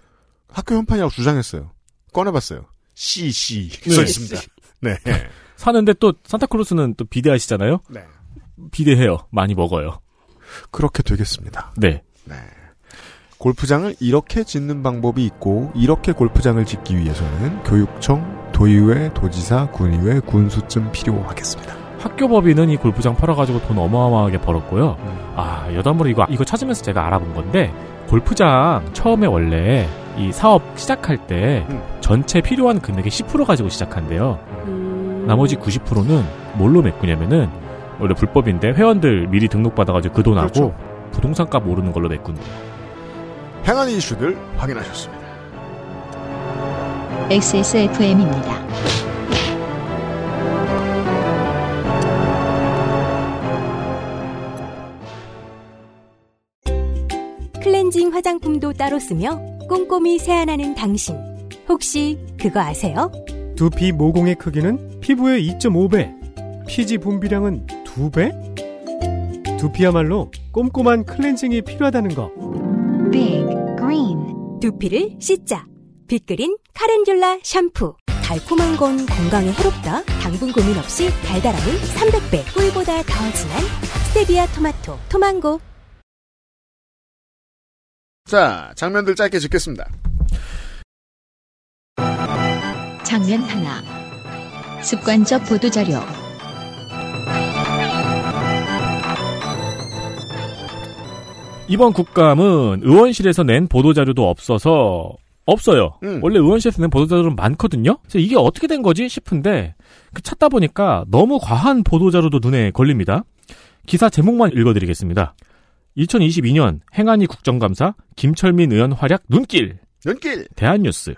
학교 현판이라고 주장했어요. 꺼내봤어요. CC 네. 써 있습니다. 네. 사는데 또 산타클로스는 또 비대하시잖아요. 네. 비대해요. 많이 먹어요. 그렇게 되겠습니다. 네. 네. 골프장을 이렇게 짓는 방법이 있고 이렇게 골프장을 짓기 위해서는 교육청, 도의회, 도지사, 군의회, 군수쯤 필요하겠습니다. 학교 법인은 이 골프장 팔아가지고 돈 어마어마하게 벌었고요. 음. 아, 여담으로 이거, 이거 찾으면서 제가 알아본 건데, 골프장 처음에 원래 이 사업 시작할 때 음. 전체 필요한 금액의 10% 가지고 시작한대요. 음. 나머지 90%는 뭘로 메꾸냐면은 원래 불법인데 회원들 미리 등록받아가지고 그 돈하고 그렇죠. 부동산 값 오르는 걸로 메꾼. 행한 이슈들 확인하셨습니다. XSFM입니다. 클렌징 화장품도 따로 쓰며 꼼꼼히 세안하는 당신. 혹시 그거 아세요? 두피 모공의 크기는 피부의 2.5배, 피지 분비량은 2배? 두피야말로 꼼꼼한 클렌징이 필요하다는 거. Big Green 두피를 씻자. 빅그린 카렌듈라 샴푸. 달콤한 건 건강에 해롭다. 당분 고민 없이 달달함은 300배. 꿀보다 더 진한 스테비아 토마토. 토망고. 자, 장면들 짧게 짓겠습니다. 장면 하나 습관적 보도자료 이번 국감은 의원실에서 낸 보도자료도 없어서 없어요. 음. 원래 의원실에서 낸 보도자료는 많거든요. 그래서 이게 어떻게 된 거지 싶은데 그 찾다 보니까 너무 과한 보도자료도 눈에 걸립니다. 기사 제목만 읽어드리겠습니다. 2022년 행안위 국정감사 김철민 의원 활약 눈길 연길! 대한뉴스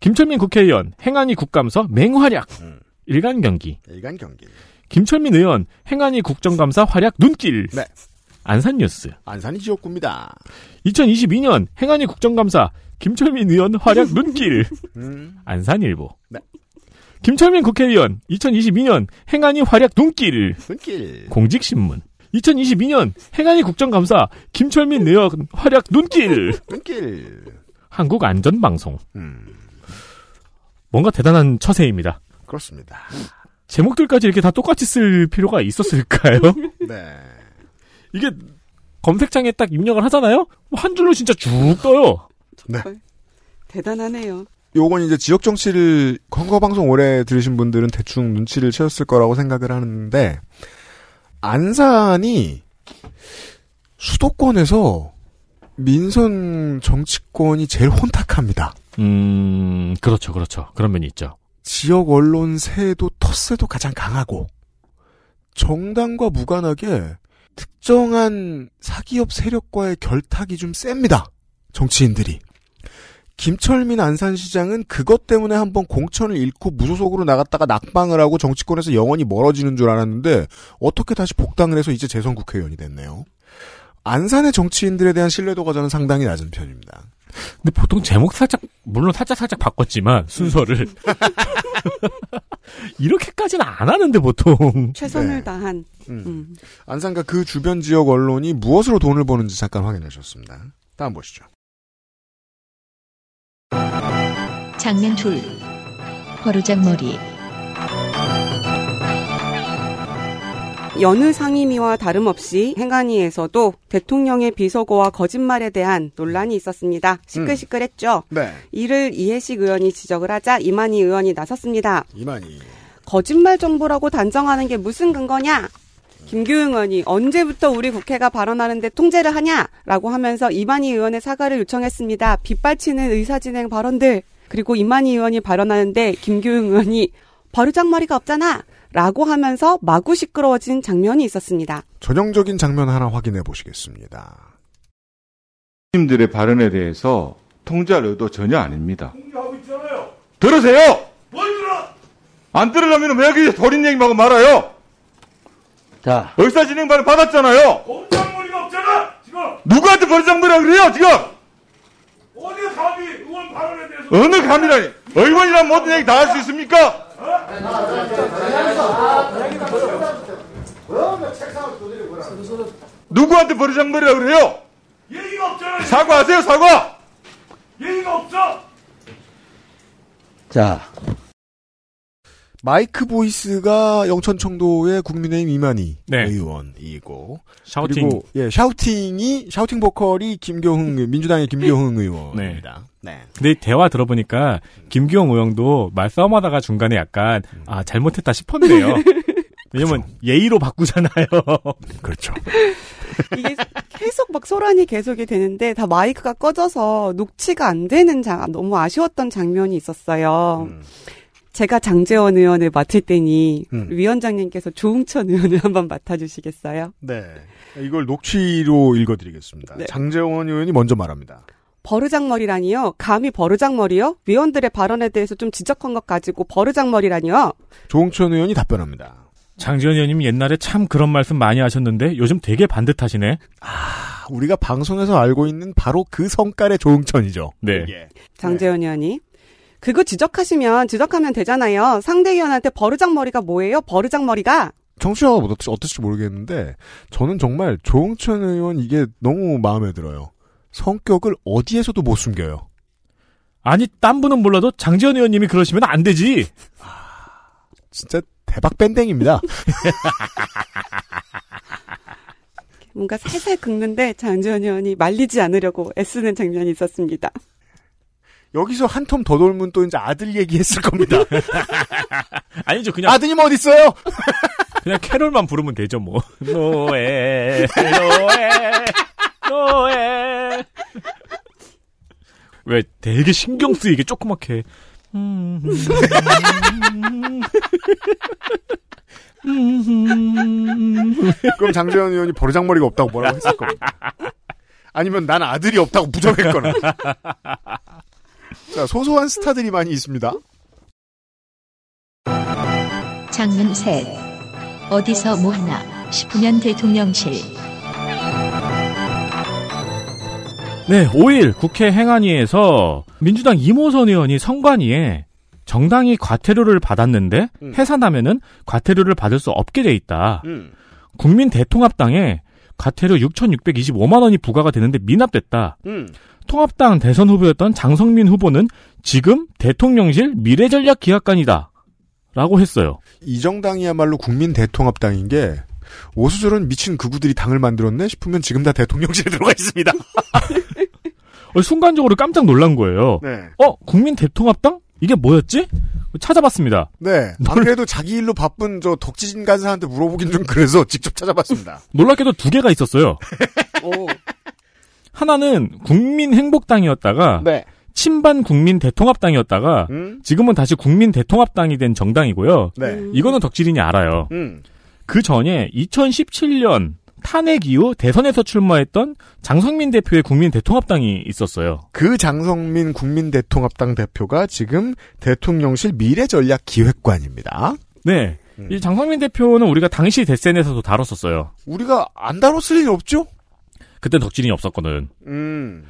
김철민 국회의원 행안위 국감서 맹활약 음. 일간 경기 일간 경기. 김철민 의원 행안위 국정감사 활약 눈길 네. 안산 뉴스 안산이 지역구입니다. 2022년 행안위 국정감사 김철민 의원 활약 눈길 음. 안산일보 네. 김철민 국회의원 2022년 행안위 활약 눈길 눈길. 공직신문 2022년 행안위 국정감사 김철민 의원 활약 눈길 눈길. 한국안전방송 음. 뭔가 대단한 처세입니다. 그렇습니다. 제목들까지 이렇게 다 똑같이 쓸 필요가 있었을까요? 네. 이게 검색창에 딱 입력을 하잖아요? 뭐한 줄로 진짜 쭉 떠요. 대단하네요. 요건 이제 지역 정치를 건거 방송 오래 들으신 분들은 대충 눈치를 채웠을 거라고 생각을 하는데 안산이 수도권에서 민선 정치권이 제일 혼탁합니다. 음, 그렇죠, 그렇죠. 그런 면이 있죠. 지역 언론 세도 텃세도 가장 강하고 정당과 무관하게 특정한 사기업 세력과의 결탁이 좀 셉니다. 정치인들이. 김철민 안산시장은 그것 때문에 한번 공천을 잃고 무소속으로 나갔다가 낙방을 하고 정치권에서 영원히 멀어지는 줄 알았는데 어떻게 다시 복당을 해서 이제 재선 국회의원이 됐네요. 안산의 정치인들에 대한 신뢰도가 저는 상당히 낮은 편입니다. 근데 보통 제목 살짝, 물론 살짝 살짝 바꿨지만, 순서를. 이렇게까지는 안 하는데, 보통. 최선을 네. 다한. 음. 음. 안산과 그 주변 지역 언론이 무엇으로 돈을 버는지 잠깐 확인해 주셨습니다. 다음 보시죠. 장면 둘 버르장머리 여느 상임위와 다름없이 행안위에서도 대통령의 비서고와 거짓말에 대한 논란이 있었습니다. 시끌시끌했죠. 네. 이를 이해식 의원이 지적을 하자 이만희 의원이 나섰습니다. 이만희. 거짓말 정보라고 단정하는 게 무슨 근거냐? 김규응 의원이 언제부터 우리 국회가 발언하는데 통제를 하냐라고 하면서 이만희 의원의 사과를 요청했습니다. 빗발치는 의사진행 발언들 그리고 이만희 의원이 발언하는데 김규응 의원이 버르장머리가 없잖아 라고 하면서 마구 시끄러워진 장면이 있었습니다. 전형적인 장면 하나 확인해 보시겠습니다. 님들의 발언에 대해서 통제할 의도 전혀 아닙니다. 들으세요! 뭘 들어? 안 들으려면 왜 여기 버린 얘기하고 말아요? 자, 의사진행 발언 받았잖아요! 공장머리가 없잖아 지금 누구한테 버리장머리라 그래요, 지금! 어디가 감히 의원 발언에 대해서 어느 감이라니! 의원이란 모든 얘기 다 할 수 있습니까? 누구한테 버리장머리라 그래요? 예의가 없잖아 사과하세요, 사과! 예의가 없어 자, 마이크 보이스가 영천 청도의 국민의힘 이만희 네. 의원이고 샤우팅. 그리고 예 샤우팅이 샤우팅 보컬이 김교흥 민주당의 김교흥 의원입니다. 네. 근데 이 대화 들어보니까, 김기용 의원도 말싸움하다가 중간에 약간, 아, 잘못했다 싶었네요. 왜냐면, 예의로 바꾸잖아요. 그렇죠. 이게 계속 막 소란이 계속이 되는데 다 마이크가 꺼져서 녹취가 안 되는 장 너무 아쉬웠던 장면이 있었어요. 음. 제가 장재원 의원을 맡을 때니 음. 위원장님께서 조웅천 의원을 한번 맡아주시겠어요? 네. 이걸 녹취로 읽어드리겠습니다. 네. 장재원 의원이 먼저 말합니다. 버르장머리라니요? 감히 버르장머리요? 위원들의 발언에 대해서 좀 지적한 것 가지고 버르장머리라니요? 조홍천 의원이 답변합니다. 장지현 의원님 옛날에 참 그런 말씀 많이 하셨는데 요즘 되게 반듯하시네. 아, 우리가 방송에서 알고 있는 바로 그 성깔의 조홍천이죠. 네. 예. 장재원 의원이. 그거 지적하시면 지적하면 되잖아요. 상대 의원한테 버르장머리가 뭐예요? 버르장머리가? 청취자가 어떨지, 어떨지 모르겠는데 저는 정말 조홍천 의원 이게 너무 마음에 들어요. 성격을 어디에서도 못 숨겨요. 아니 딴 분은 몰라도 장지현 의원님이 그러시면 안 되지. 진짜 대박 밴댕입니다. 뭔가 살살 긁는데 장재원 의원이 말리지 않으려고 애쓰는 장면이 있었습니다. 여기서 한 텀 더 돌면 또 이제 아들 얘기했을 겁니다. 아니죠 그냥 아드님 어디 있어요? 그냥 캐롤만 부르면 되죠 뭐. 노에 노에 노에. 왜 되게 신경 쓰이게 조그맣게. 음, 그럼 장재현 의원이 버르장머리가 없다고 뭐라고 했을 겁니다. 아니면 난 아들이 없다고 부정했거나. 자, 소소한 스타들이 많이 있습니다. 장문 셋. 어디서 뭐 하나 싶으면 대통령실. 네, 5일 국회 행안위에서 민주당 이모선 의원이 선관위에 정당이 과태료를 받았는데 음. 해산하면은 과태료를 받을 수 없게 돼 있다. 음. 국민 대통합당에 과태료 6,625만 원이 부과가 되는데 미납됐다. 음. 통합당 대선 후보였던 장성민 후보는 지금 대통령실 미래전략기획관이다. 라고 했어요. 이 정당이야말로 국민 대통합당인 게 오수저런 미친 극우들이 당을 만들었네 싶으면 지금 다 대통령실에 들어가 있습니다. 어, 순간적으로 깜짝 놀란 거예요. 네. 어? 국민 대통합당? 이게 뭐였지? 찾아봤습니다. 네. 안 그래도 자기 일로 바쁜 저 덕지진 간사한테 물어보긴 좀 그래서 직접 찾아봤습니다. 놀랍게도 두 개가 있었어요. 오. 하나는 국민행복당이었다가 네. 친반 국민 대통합당이었다가 음? 지금은 다시 국민 대통합당이 된 정당이고요. 네. 이거는 덕질인이 알아요. 음. 그 전에 2017년 탄핵 이후 대선에서 출마했던 장성민 대표의 국민 대통합당이 있었어요. 그 장성민 국민 대통합당 대표가 지금 대통령실 미래전략기획관입니다. 네. 음. 이 장성민 대표는 우리가 당시 대센에서도 다뤘었어요. 우리가 안 다뤘을 일 없죠? 그땐 덕질인이 없었거든. 음.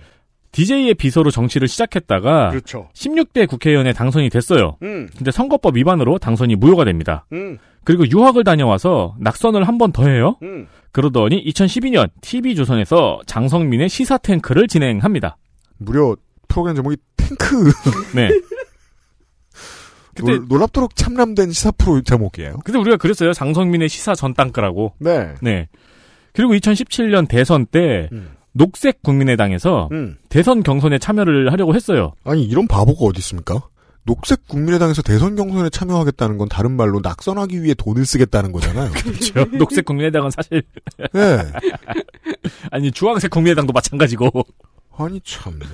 DJ의 비서로 정치를 시작했다가 그렇죠. 16대 국회의원에 당선이 됐어요. 음. 근데 선거법 위반으로 당선이 무효가 됩니다. 음. 그리고 유학을 다녀와서 낙선을 한 번 더 해요. 음. 그러더니 2012년 TV조선에서 장성민의 시사 탱크를 진행합니다. 무려 프로그램 제목이 탱크. 네. 그때 놀, 놀랍도록 참람된 시사 프로 제목이에요. 근데 우리가 그랬어요. 장성민의 시사 전당크라고. 네. 네. 그리고 2017년 대선 때 음. 녹색 국민의당에서 음. 대선 경선에 참여를 하려고 했어요. 아니 이런 바보가 어디 있습니까? 녹색 국민의당에서 대선 경선에 참여하겠다는 건 다른 말로 낙선하기 위해 돈을 쓰겠다는 거잖아요. 그렇죠. 녹색 국민의당은 사실 네. 아니 주황색 국민의당도 마찬가지고 아니 참네.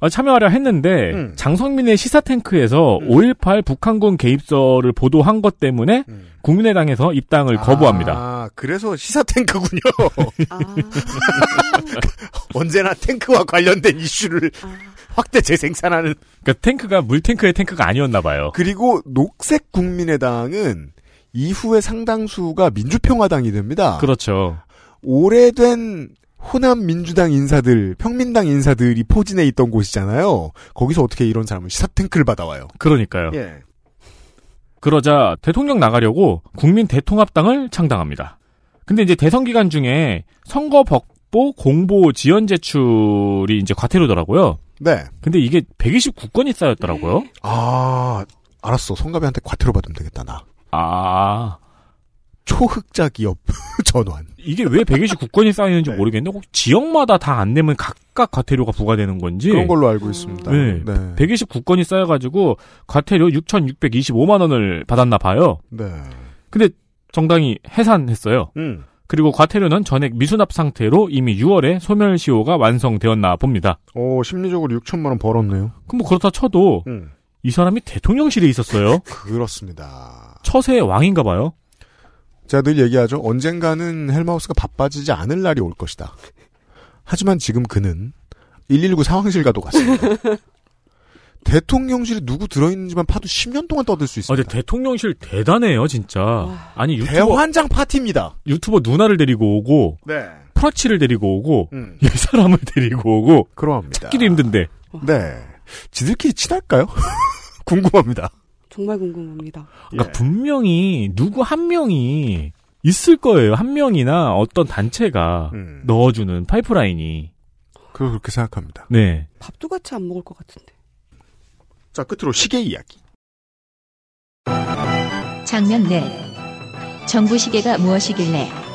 아, 참여하려 했는데 음. 장성민의 시사 탱크에서 음. 5.18 북한군 개입설을 보도한 것 때문에 음. 국민의당에서 입당을 거부합니다. 아, 그래서 시사 탱크군요. 아. 언제나 탱크와 관련된 이슈를 아. 확대 재생산하는. 그러니까 탱크가 물 탱크의 탱크가 아니었나 봐요. 그리고 녹색 국민의당은 이후에 상당수가 민주평화당이 됩니다. 그렇죠. 오래된 호남 민주당 인사들, 평민당 인사들이 포진해 있던 곳이잖아요. 거기서 어떻게 이런 사람을 시사 탱크를 받아와요? 그러니까요. 예. 그러자 대통령 나가려고 국민 대통합당을 창당합니다. 근데 이제 대선 기간 중에 선거 벽보 공보 지연 제출이 이제 과태료더라고요. 네. 근데 이게 129건이 쌓였더라고요. 아, 알았어. 성가비한테 과태료 받으면 되겠다, 나. 아, 초흑자 기업 전환. 이게 왜 129건이 쌓이는지 네. 모르겠는데 혹 지역마다 다 안 내면 각각 과태료가 부과되는 건지 그런 걸로 알고 있습니다. 네. 129건이 쌓여 가지고 과태료 6,625만 원을 받았나 봐요. 네. 근데 정당이 해산했어요. 음. 그리고 과태료는 전액 미수납 상태로 이미 6월에 소멸시효가 완성되었나 봅니다. 어, 심리적으로 6천만 원 벌었네요. 그럼 뭐 그렇다 쳐도 음. 이 사람이 대통령실에 있었어요. 그렇습니다. 처세의 왕인가 봐요. 제가 늘 얘기하죠. 언젠가는 헬마우스가 바빠지지 않을 날이 올 것이다. 하지만 지금 그는 119 상황실 가도 갔습니다. 대통령실에 누구 들어있는지만 파도 10년 동안 떠들 수 아, 있습니다. 근데 대통령실 대단해요, 진짜. 아니, 유튜버, 대환장 파티입니다. 유튜버 누나를 데리고 오고, 네. 프라치를 데리고 오고, 음. 이 사람을 데리고 오고, 그러합니다. 찾기도 힘든데. 네. 지들끼리 친할까요? 궁금합니다. 정말 궁금합니다. 그러니까 예. 분명히 누구 한 명이 있을 거예요. 한 명이나 어떤 단체가 음. 넣어주는 파이프라인이. 그렇게 생각합니다. 네. 밥도 같이 안 먹을 것 같은데. 자, 끝으로 시계 이야기. 장면 넷. 정부 시계가 무엇이길래?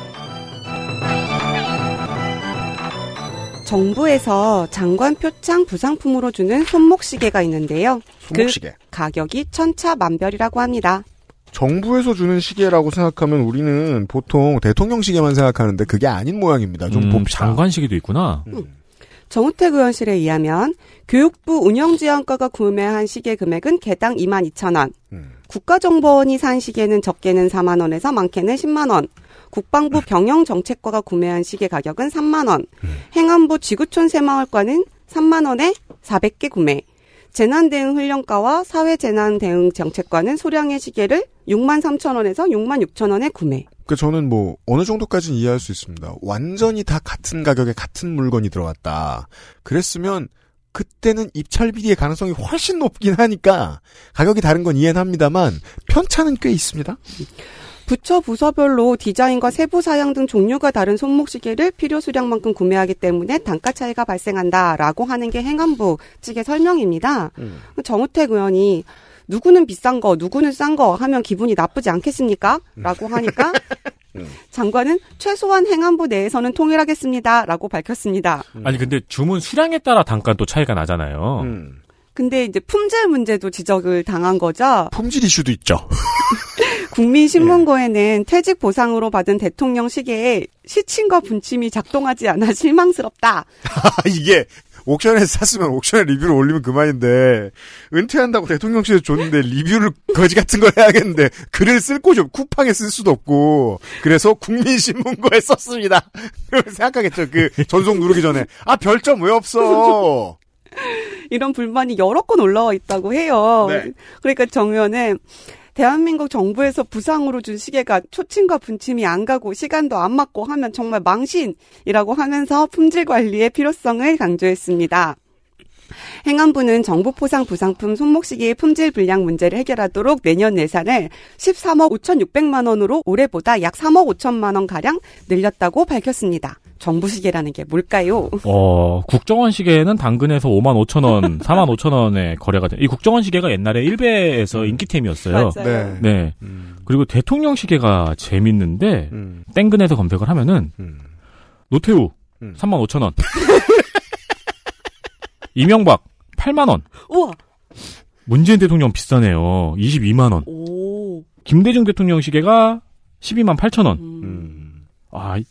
정부에서 장관 표창 부상품으로 주는 손목시계가 있는데요. 손목시계. 그 가격이 천차만별이라고 합니다. 정부에서 주는 시계라고 생각하면 우리는 보통 대통령 시계만 생각하는데 그게 아닌 모양입니다. 좀 음, 봅시다. 장관 시계도 있구나. 정우택 의원실에 의하면 교육부 운영지원과가 구매한 시계 금액은 개당 2만 2천 원. 음. 국가정보원이 산 시계는 적게는 4만 원에서 많게는 10만 원. 국방부 병영정책과가 구매한 시계 가격은 3만 원. 행안부 지구촌 새마을과는 3만 원에 400개 구매. 재난대응훈련과와 사회재난대응정책과는 소량의 시계를 6만 3천 원에서 6만 6천 원에 구매. 그 저는 뭐 어느 정도까지는 이해할 수 있습니다. 완전히 다 같은 가격에 같은 물건이 들어갔다. 그랬으면 그때는 입찰 비리의 가능성이 훨씬 높긴 하니까 가격이 다른 건 이해는 합니다만 편차는 꽤 있습니다. 부처 부서별로 디자인과 세부 사양 등 종류가 다른 손목시계를 필요 수량만큼 구매하기 때문에 단가 차이가 발생한다라고 하는 게 행안부 측의 설명입니다. 정우택 의원이 누구는 비싼 거, 누구는 싼 거 하면 기분이 나쁘지 않겠습니까? 라고 하니까 장관은 최소한 행안부 내에서는 통일하겠습니다. 라고 밝혔습니다. 아니, 근데 주문 수량에 따라 단가 또 차이가 나잖아요. 음. 근데 이제 품질 문제도 지적을 당한 거죠. 품질 이슈도 있죠. 국민신문고에는 퇴직 보상으로 받은 대통령 시계에 시침과 분침이 작동하지 않아 실망스럽다. 이게 옥션에서 샀으면 옥션에 리뷰를 올리면 그만인데 은퇴한다고 대통령실에 줬는데 리뷰를 거지 같은 걸 해야겠는데 글을 쓸 곳이 없고 쿠팡에 쓸 수도 없고 그래서 국민신문고에 썼습니다. 생각하겠죠. 그 전송 누르기 전에 아 별점 왜 없어? 이런 불만이 여러 건 올라와 있다고 해요. 네. 그러니까 정 의원은 대한민국 정부에서 부상으로 준 시계가 초침과 분침이 안 가고 시간도 안 맞고 하면 정말 망신이라고 하면서 품질 관리의 필요성을 강조했습니다. 행안부는 정부 포상 부상품 손목시계의 품질 불량 문제를 해결하도록 내년 예산을 13억 5,600만 원으로 올해보다 약 3억 5천만 원 가량 늘렸다고 밝혔습니다. 정부 시계라는 게 뭘까요? 어, 국정원 시계는 당근에서 5만 5천 원, 4만 5천 원에 거래가 돼. 이 국정원 시계가 옛날에 1배에서 인기템이었어요. 맞아요. 네. 네. 그리고 대통령 시계가 재밌는데 음. 땡근에서 검색을 하면은 음. 노태우 음. 3만 5천 원. 이명박 8만 원. 우와! 문재인 대통령 비싸네요. 22만 원. 오. 김대중 대통령 시계가 12만 8천 원. 음. 음. 아, 이-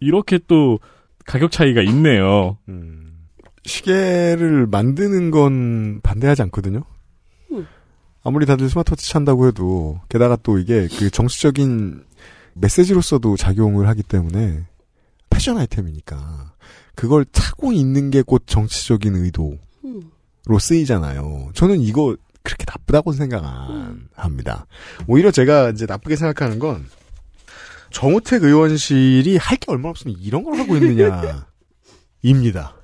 이렇게 또 가격 차이가 있네요. 음. 시계를 만드는 건 반대하지 않거든요. 음. 아무리 다들 스마트워치 찬다고 해도 게다가 또 이게 그 정치적인 메시지로서도 작용을 하기 때문에 패션 아이템이니까 그걸 차고 있는 게 곧 정치적인 의도로 음. 쓰이잖아요. 저는 이거 그렇게 나쁘다고 생각 안 합니다. 오히려 제가 이제 나쁘게 생각하는 건 정우택 의원실이 할 게 얼마 없으면 이런 걸 하고 있느냐 입니다.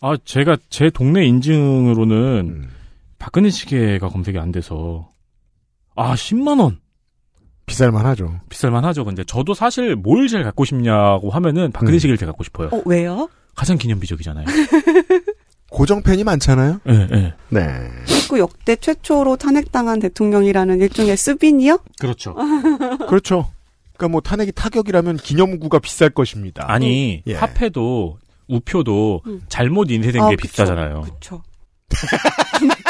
아, 제가 제 동네 인증으로는 음. 박근혜 시계가 검색이 안 돼서 아, 10만 원. 비쌀만 하죠. 비쌀만 하죠. 근데 저도 사실 뭘 제일 갖고 싶냐고 하면은 박근혜 음. 시계를 제일 갖고 싶어요. 어, 왜요? 가장 기념비적이잖아요. 고정팬이 많잖아요. 예, 예. 네. 그 역대 최초로 탄핵당한 대통령이라는 일종의 수빈이요? 그렇죠. 그렇죠. 그러니까 뭐 탄핵이 타격이라면 기념구가 비쌀 것입니다. 아니, 예. 화폐도 우표도 음. 잘못 인쇄된 아, 게 그쵸. 비싸잖아요. 그쵸.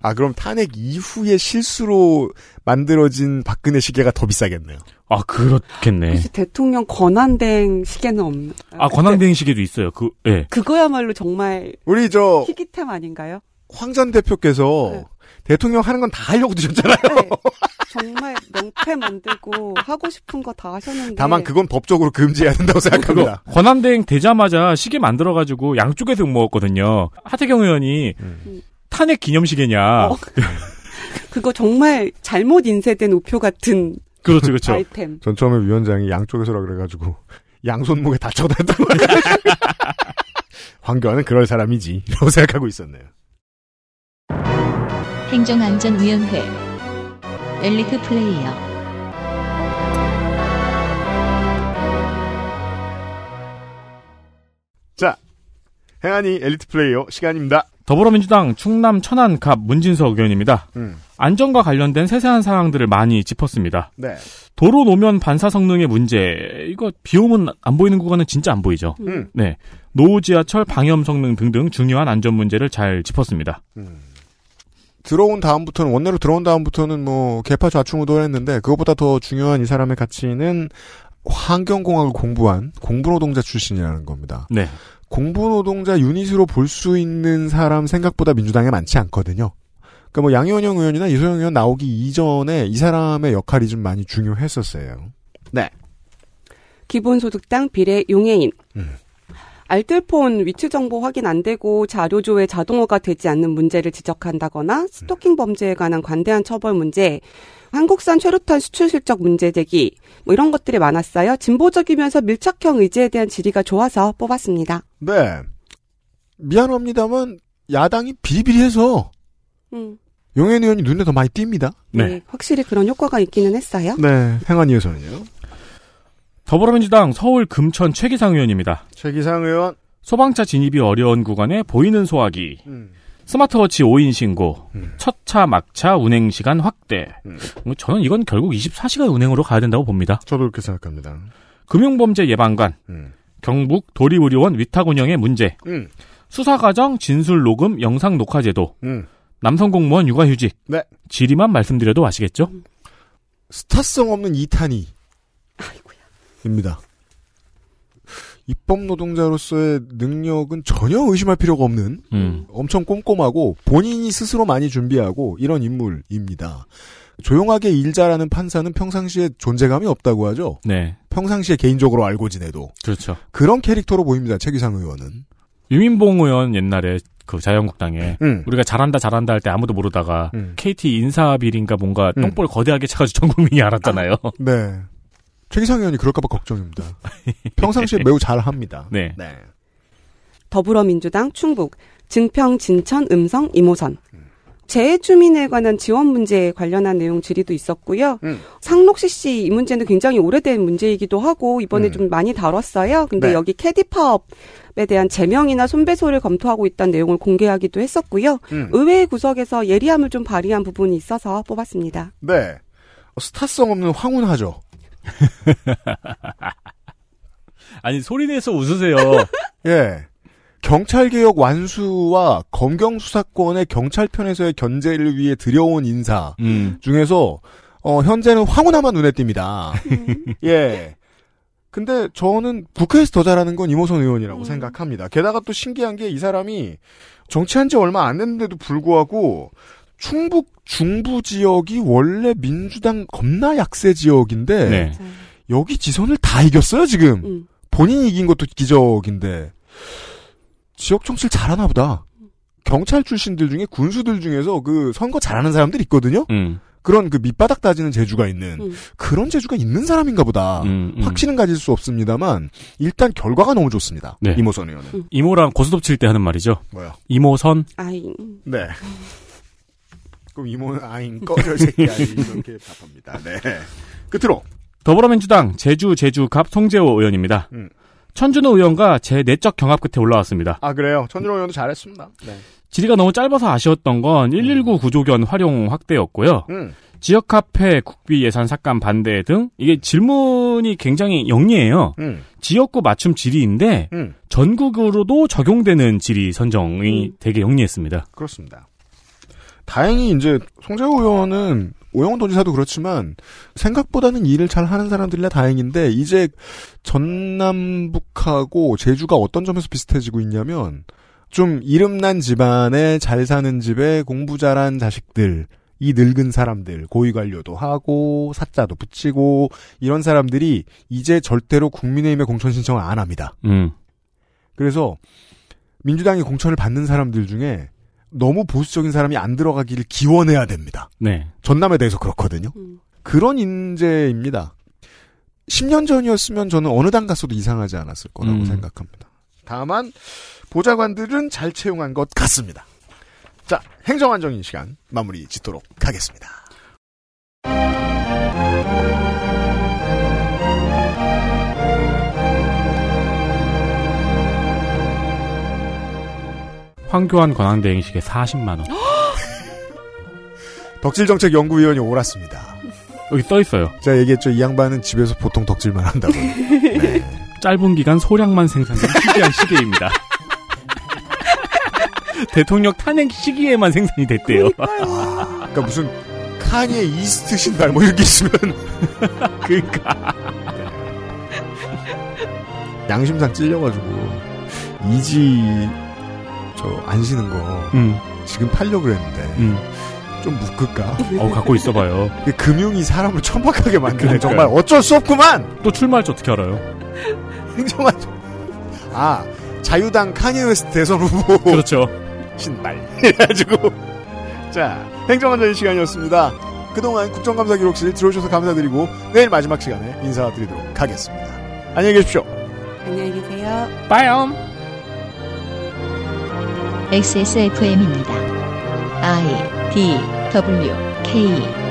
아 그럼 탄핵 이후에 실수로 만들어진 박근혜 시계가 더 비싸겠네요. 아, 그렇겠네. 혹시 대통령 권한대행 시계는 없나요? 아, 권한대행 시계도 있어요. 그, 예. 그거야말로 정말 우리 저 희귀템 아닌가요? 황 전 대표께서 네. 대통령 하는 건 다 하려고 드셨잖아요. 네. 정말 명패 만들고 하고 싶은 거 다 하셨는데. 다만 그건 법적으로 금지해야 된다고 생각합니다. 권한대행 되자마자 시계 만들어가지고 양쪽에서 욕먹었거든요. 하태경 의원이 음. 탄핵 기념시계냐. 어. 그거 정말 잘못 인쇄된 우표 같은 그렇죠, 그렇죠. 아이템. 전 처음에 위원장이 양쪽에서라 그래가지고 양손목에 다 쳐다 했던 거예요. 황교안은 그럴 사람이지 라고 생각하고 있었네요. 행정안전위원회 엘리트 플레이어 자, 행안이 엘리트 플레이어 시간입니다. 더불어민주당 충남 천안 갑 문진석 의원입니다. 음. 안전과 관련된 세세한 사항들을 많이 짚었습니다. 네. 도로 노면 반사 성능의 문제, 이거 비 오면 안 보이는 구간은 진짜 안 보이죠. 음. 네. 노후 지하철 방염 성능 등등 중요한 안전 문제를 잘 짚었습니다. 들어온 다음부터는 원내로 들어온 다음부터는 뭐 개파 좌충우돌 했는데 그것보다 더 중요한 이 사람의 가치는 환경공학을 공부한 공부노동자 출신이라는 겁니다. 네. 공부 노동자 유닛으로 볼 수 있는 사람 생각보다 민주당에 많지 않거든요. 그러니까 뭐 양현영 의원이나 이소영 의원 나오기 이전에 이 사람의 역할이 좀 많이 중요했었어요. 네. 기본소득당 비례 용해인. 음. 알뜰폰 위치 정보 확인 안 되고 자료 조회 자동화가 되지 않는 문제를 지적한다거나 스토킹 범죄에 관한 관대한 처벌 문제, 한국산 최루탄 수출 실적 문제 제기, 뭐 이런 것들이 많았어요. 진보적이면서 밀착형 의지에 대한 질의가 좋아서 뽑았습니다. 네. 미안합니다만 야당이 비리비리해서 음, 용현 의원이 눈에 더 많이 띕니다. 네. 확실히 그런 효과가 있기는 했어요. 네. 행안위에서는요. 더불어민주당 서울 금천 최기상 의원입니다. 최기상 의원. 소방차 진입이 어려운 구간에 보이는 소화기, 음. 스마트워치 5인 신고, 음. 첫차 막차 운행 시간 확대. 음. 뭐 저는 이건 결국 24시간 운행으로 가야 된다고 봅니다. 저도 그렇게 생각합니다. 금융범죄 예방관, 음. 경북 도립의료원 위탁 운영의 문제, 음. 수사 과정 진술 녹음 영상 녹화 제도, 음. 남성 공무원 육아휴직. 네. 지리만 말씀드려도 아시겠죠? 스타성 없는 이탄이. 아이고야. 입니다. 입법 노동자로서의 능력은 전혀 의심할 필요가 없는 음. 엄청 꼼꼼하고 본인이 스스로 많이 준비하고 이런 인물입니다. 조용하게 일 잘하는 판사는 평상시에 존재감이 없다고 하죠. 네. 평상시에 개인적으로 알고 지내도 그렇죠. 그런 캐릭터로 보입니다. 최기상 의원은. 유민봉 의원 옛날에 그 자유한국당에 음. 우리가 잘한다 잘한다 할 때 아무도 모르다가 음. KT 인사비리인가 뭔가 음. 똥볼 거대하게 차가지고 전 국민이 알았잖아요. 네. 최기상 의원이 그럴까봐 걱정입니다. 평상시에 매우 잘합니다. 네. 네. 더불어민주당 충북 증평 진천 음성 이모선 재주민에 관한 지원 문제에 관련한 내용 질의도 있었고요. 음. 상록 CC 이 문제는 굉장히 오래된 문제이기도 하고 이번에 음. 좀 많이 다뤘어요. 근데 네. 여기 캐디 파업에 대한 제명이나 손배소를 검토하고 있다는 내용을 공개하기도 했었고요. 음. 의회 구석에서 예리함을 좀 발휘한 부분이 있어서 뽑았습니다. 네. 스타성 없는 황운하죠. 아니 소리 내서 웃으세요. 예. 경찰개혁 완수와 검경수사권의 경찰편에서의 견제를 위해 들여온 인사 음. 중에서 어, 현재는 황운하만 눈에 띕니다. 예. 근데 저는 국회에서 더 잘하는 건 이모선 의원이라고 음. 생각합니다. 게다가 또 신기한 게 이 사람이 정치한 지 얼마 안 됐는데도 불구하고 충북 중부 지역이 원래 민주당 겁나 약세 지역인데 네. 여기 지선을 다 이겼어요 지금. 음. 본인이 이긴 것도 기적인데 지역 정치를 잘하나 보다. 경찰 출신들 중에 군수들 중에서 그 선거 잘하는 사람들 있거든요. 음. 그런 그 밑바닥 따지는 재주가 있는 음. 그런 재주가 있는 사람인가 보다. 음, 음. 확신은 가질 수 없습니다만 일단 결과가 너무 좋습니다. 네. 이모선 의원은 음. 이모랑 고스톱 칠 때 하는 말이죠. 뭐야? 이모선 아이 네. 그럼 이모는 아잉 꺼져 이 새끼야 이렇게 답합니다. 네. 끝으로 더불어민주당 제주 제주 갑 송재호 의원입니다. 음. 천준호 의원과 제 내적 경합 끝에 올라왔습니다. 아 그래요. 천준호 의원도 잘했습니다. 네. 질의가 너무 짧아서 아쉬웠던 건 119 구조견 활용 확대였고요. 음. 지역 카페 국비 예산 삭감 반대 등 이게 질문이 굉장히 영리해요. 음. 지역구 맞춤 질의인데 음. 전국으로도 적용되는 질의 선정이 음. 되게 영리했습니다. 그렇습니다. 다행히 이제 송재호 의원은 오영훈 도지사도 그렇지만 생각보다는 일을 잘 하는 사람들이라 다행인데 이제 전남북하고 제주가 어떤 점에서 비슷해지고 있냐면 좀 이름난 집안에 잘 사는 집에 공부 잘한 자식들, 이 늙은 사람들, 고위 관료도 하고, 사자도 붙이고, 이런 사람들이 이제 절대로 국민의힘에 공천 신청을 안 합니다. 음. 그래서 민주당이 공천을 받는 사람들 중에 너무 보수적인 사람이 안 들어가기를 기원해야 됩니다. 네. 전남에 대해서 그렇거든요. 음. 그런 인재입니다. 10년 전이었으면 저는 어느 당 갔어도 이상하지 않았을 거라고 음. 생각합니다. 다만 보좌관들은 잘 채용한 것 같습니다. 자, 행정안정인 시간 마무리 짓도록 하겠습니다. 황교안 권한대행식에 40만 원. 덕질정책 연구위원이 옳았습니다. 여기 써 있어요. 제가 얘기했죠. 이 양반은 집에서 보통 덕질만 한다고. 네. 짧은 기간 소량만 생산된 희귀한 시계입니다. 대통령 탄핵 시기에만 생산이 됐대요. 그러니까 무슨 카니에 이스트 신발 뭐 이런 게 있으면 그러니까 양심상 찔려가지고 이지 저 안 쉬는 거 음, 지금 팔려 그랬는데 음. 좀 묶을까? 어 갖고 있어봐요. 금융이 사람을 천박하게 만드네. 정말 어쩔 수 없구만. 또 출마할지 어떻게 알아요? 행정안 아 자유당 카니에 웨스트 대선 후보 그렇죠. 신발 해가지고 자 행정안전 시간이었습니다. 그동안 국정감사 기록실 들어주셔서 감사드리고 내일 마지막 시간에 인사드리도록 하겠습니다. 안녕히 계십시오. 안녕히 계세요. 빠염. XSFM입니다. I D W K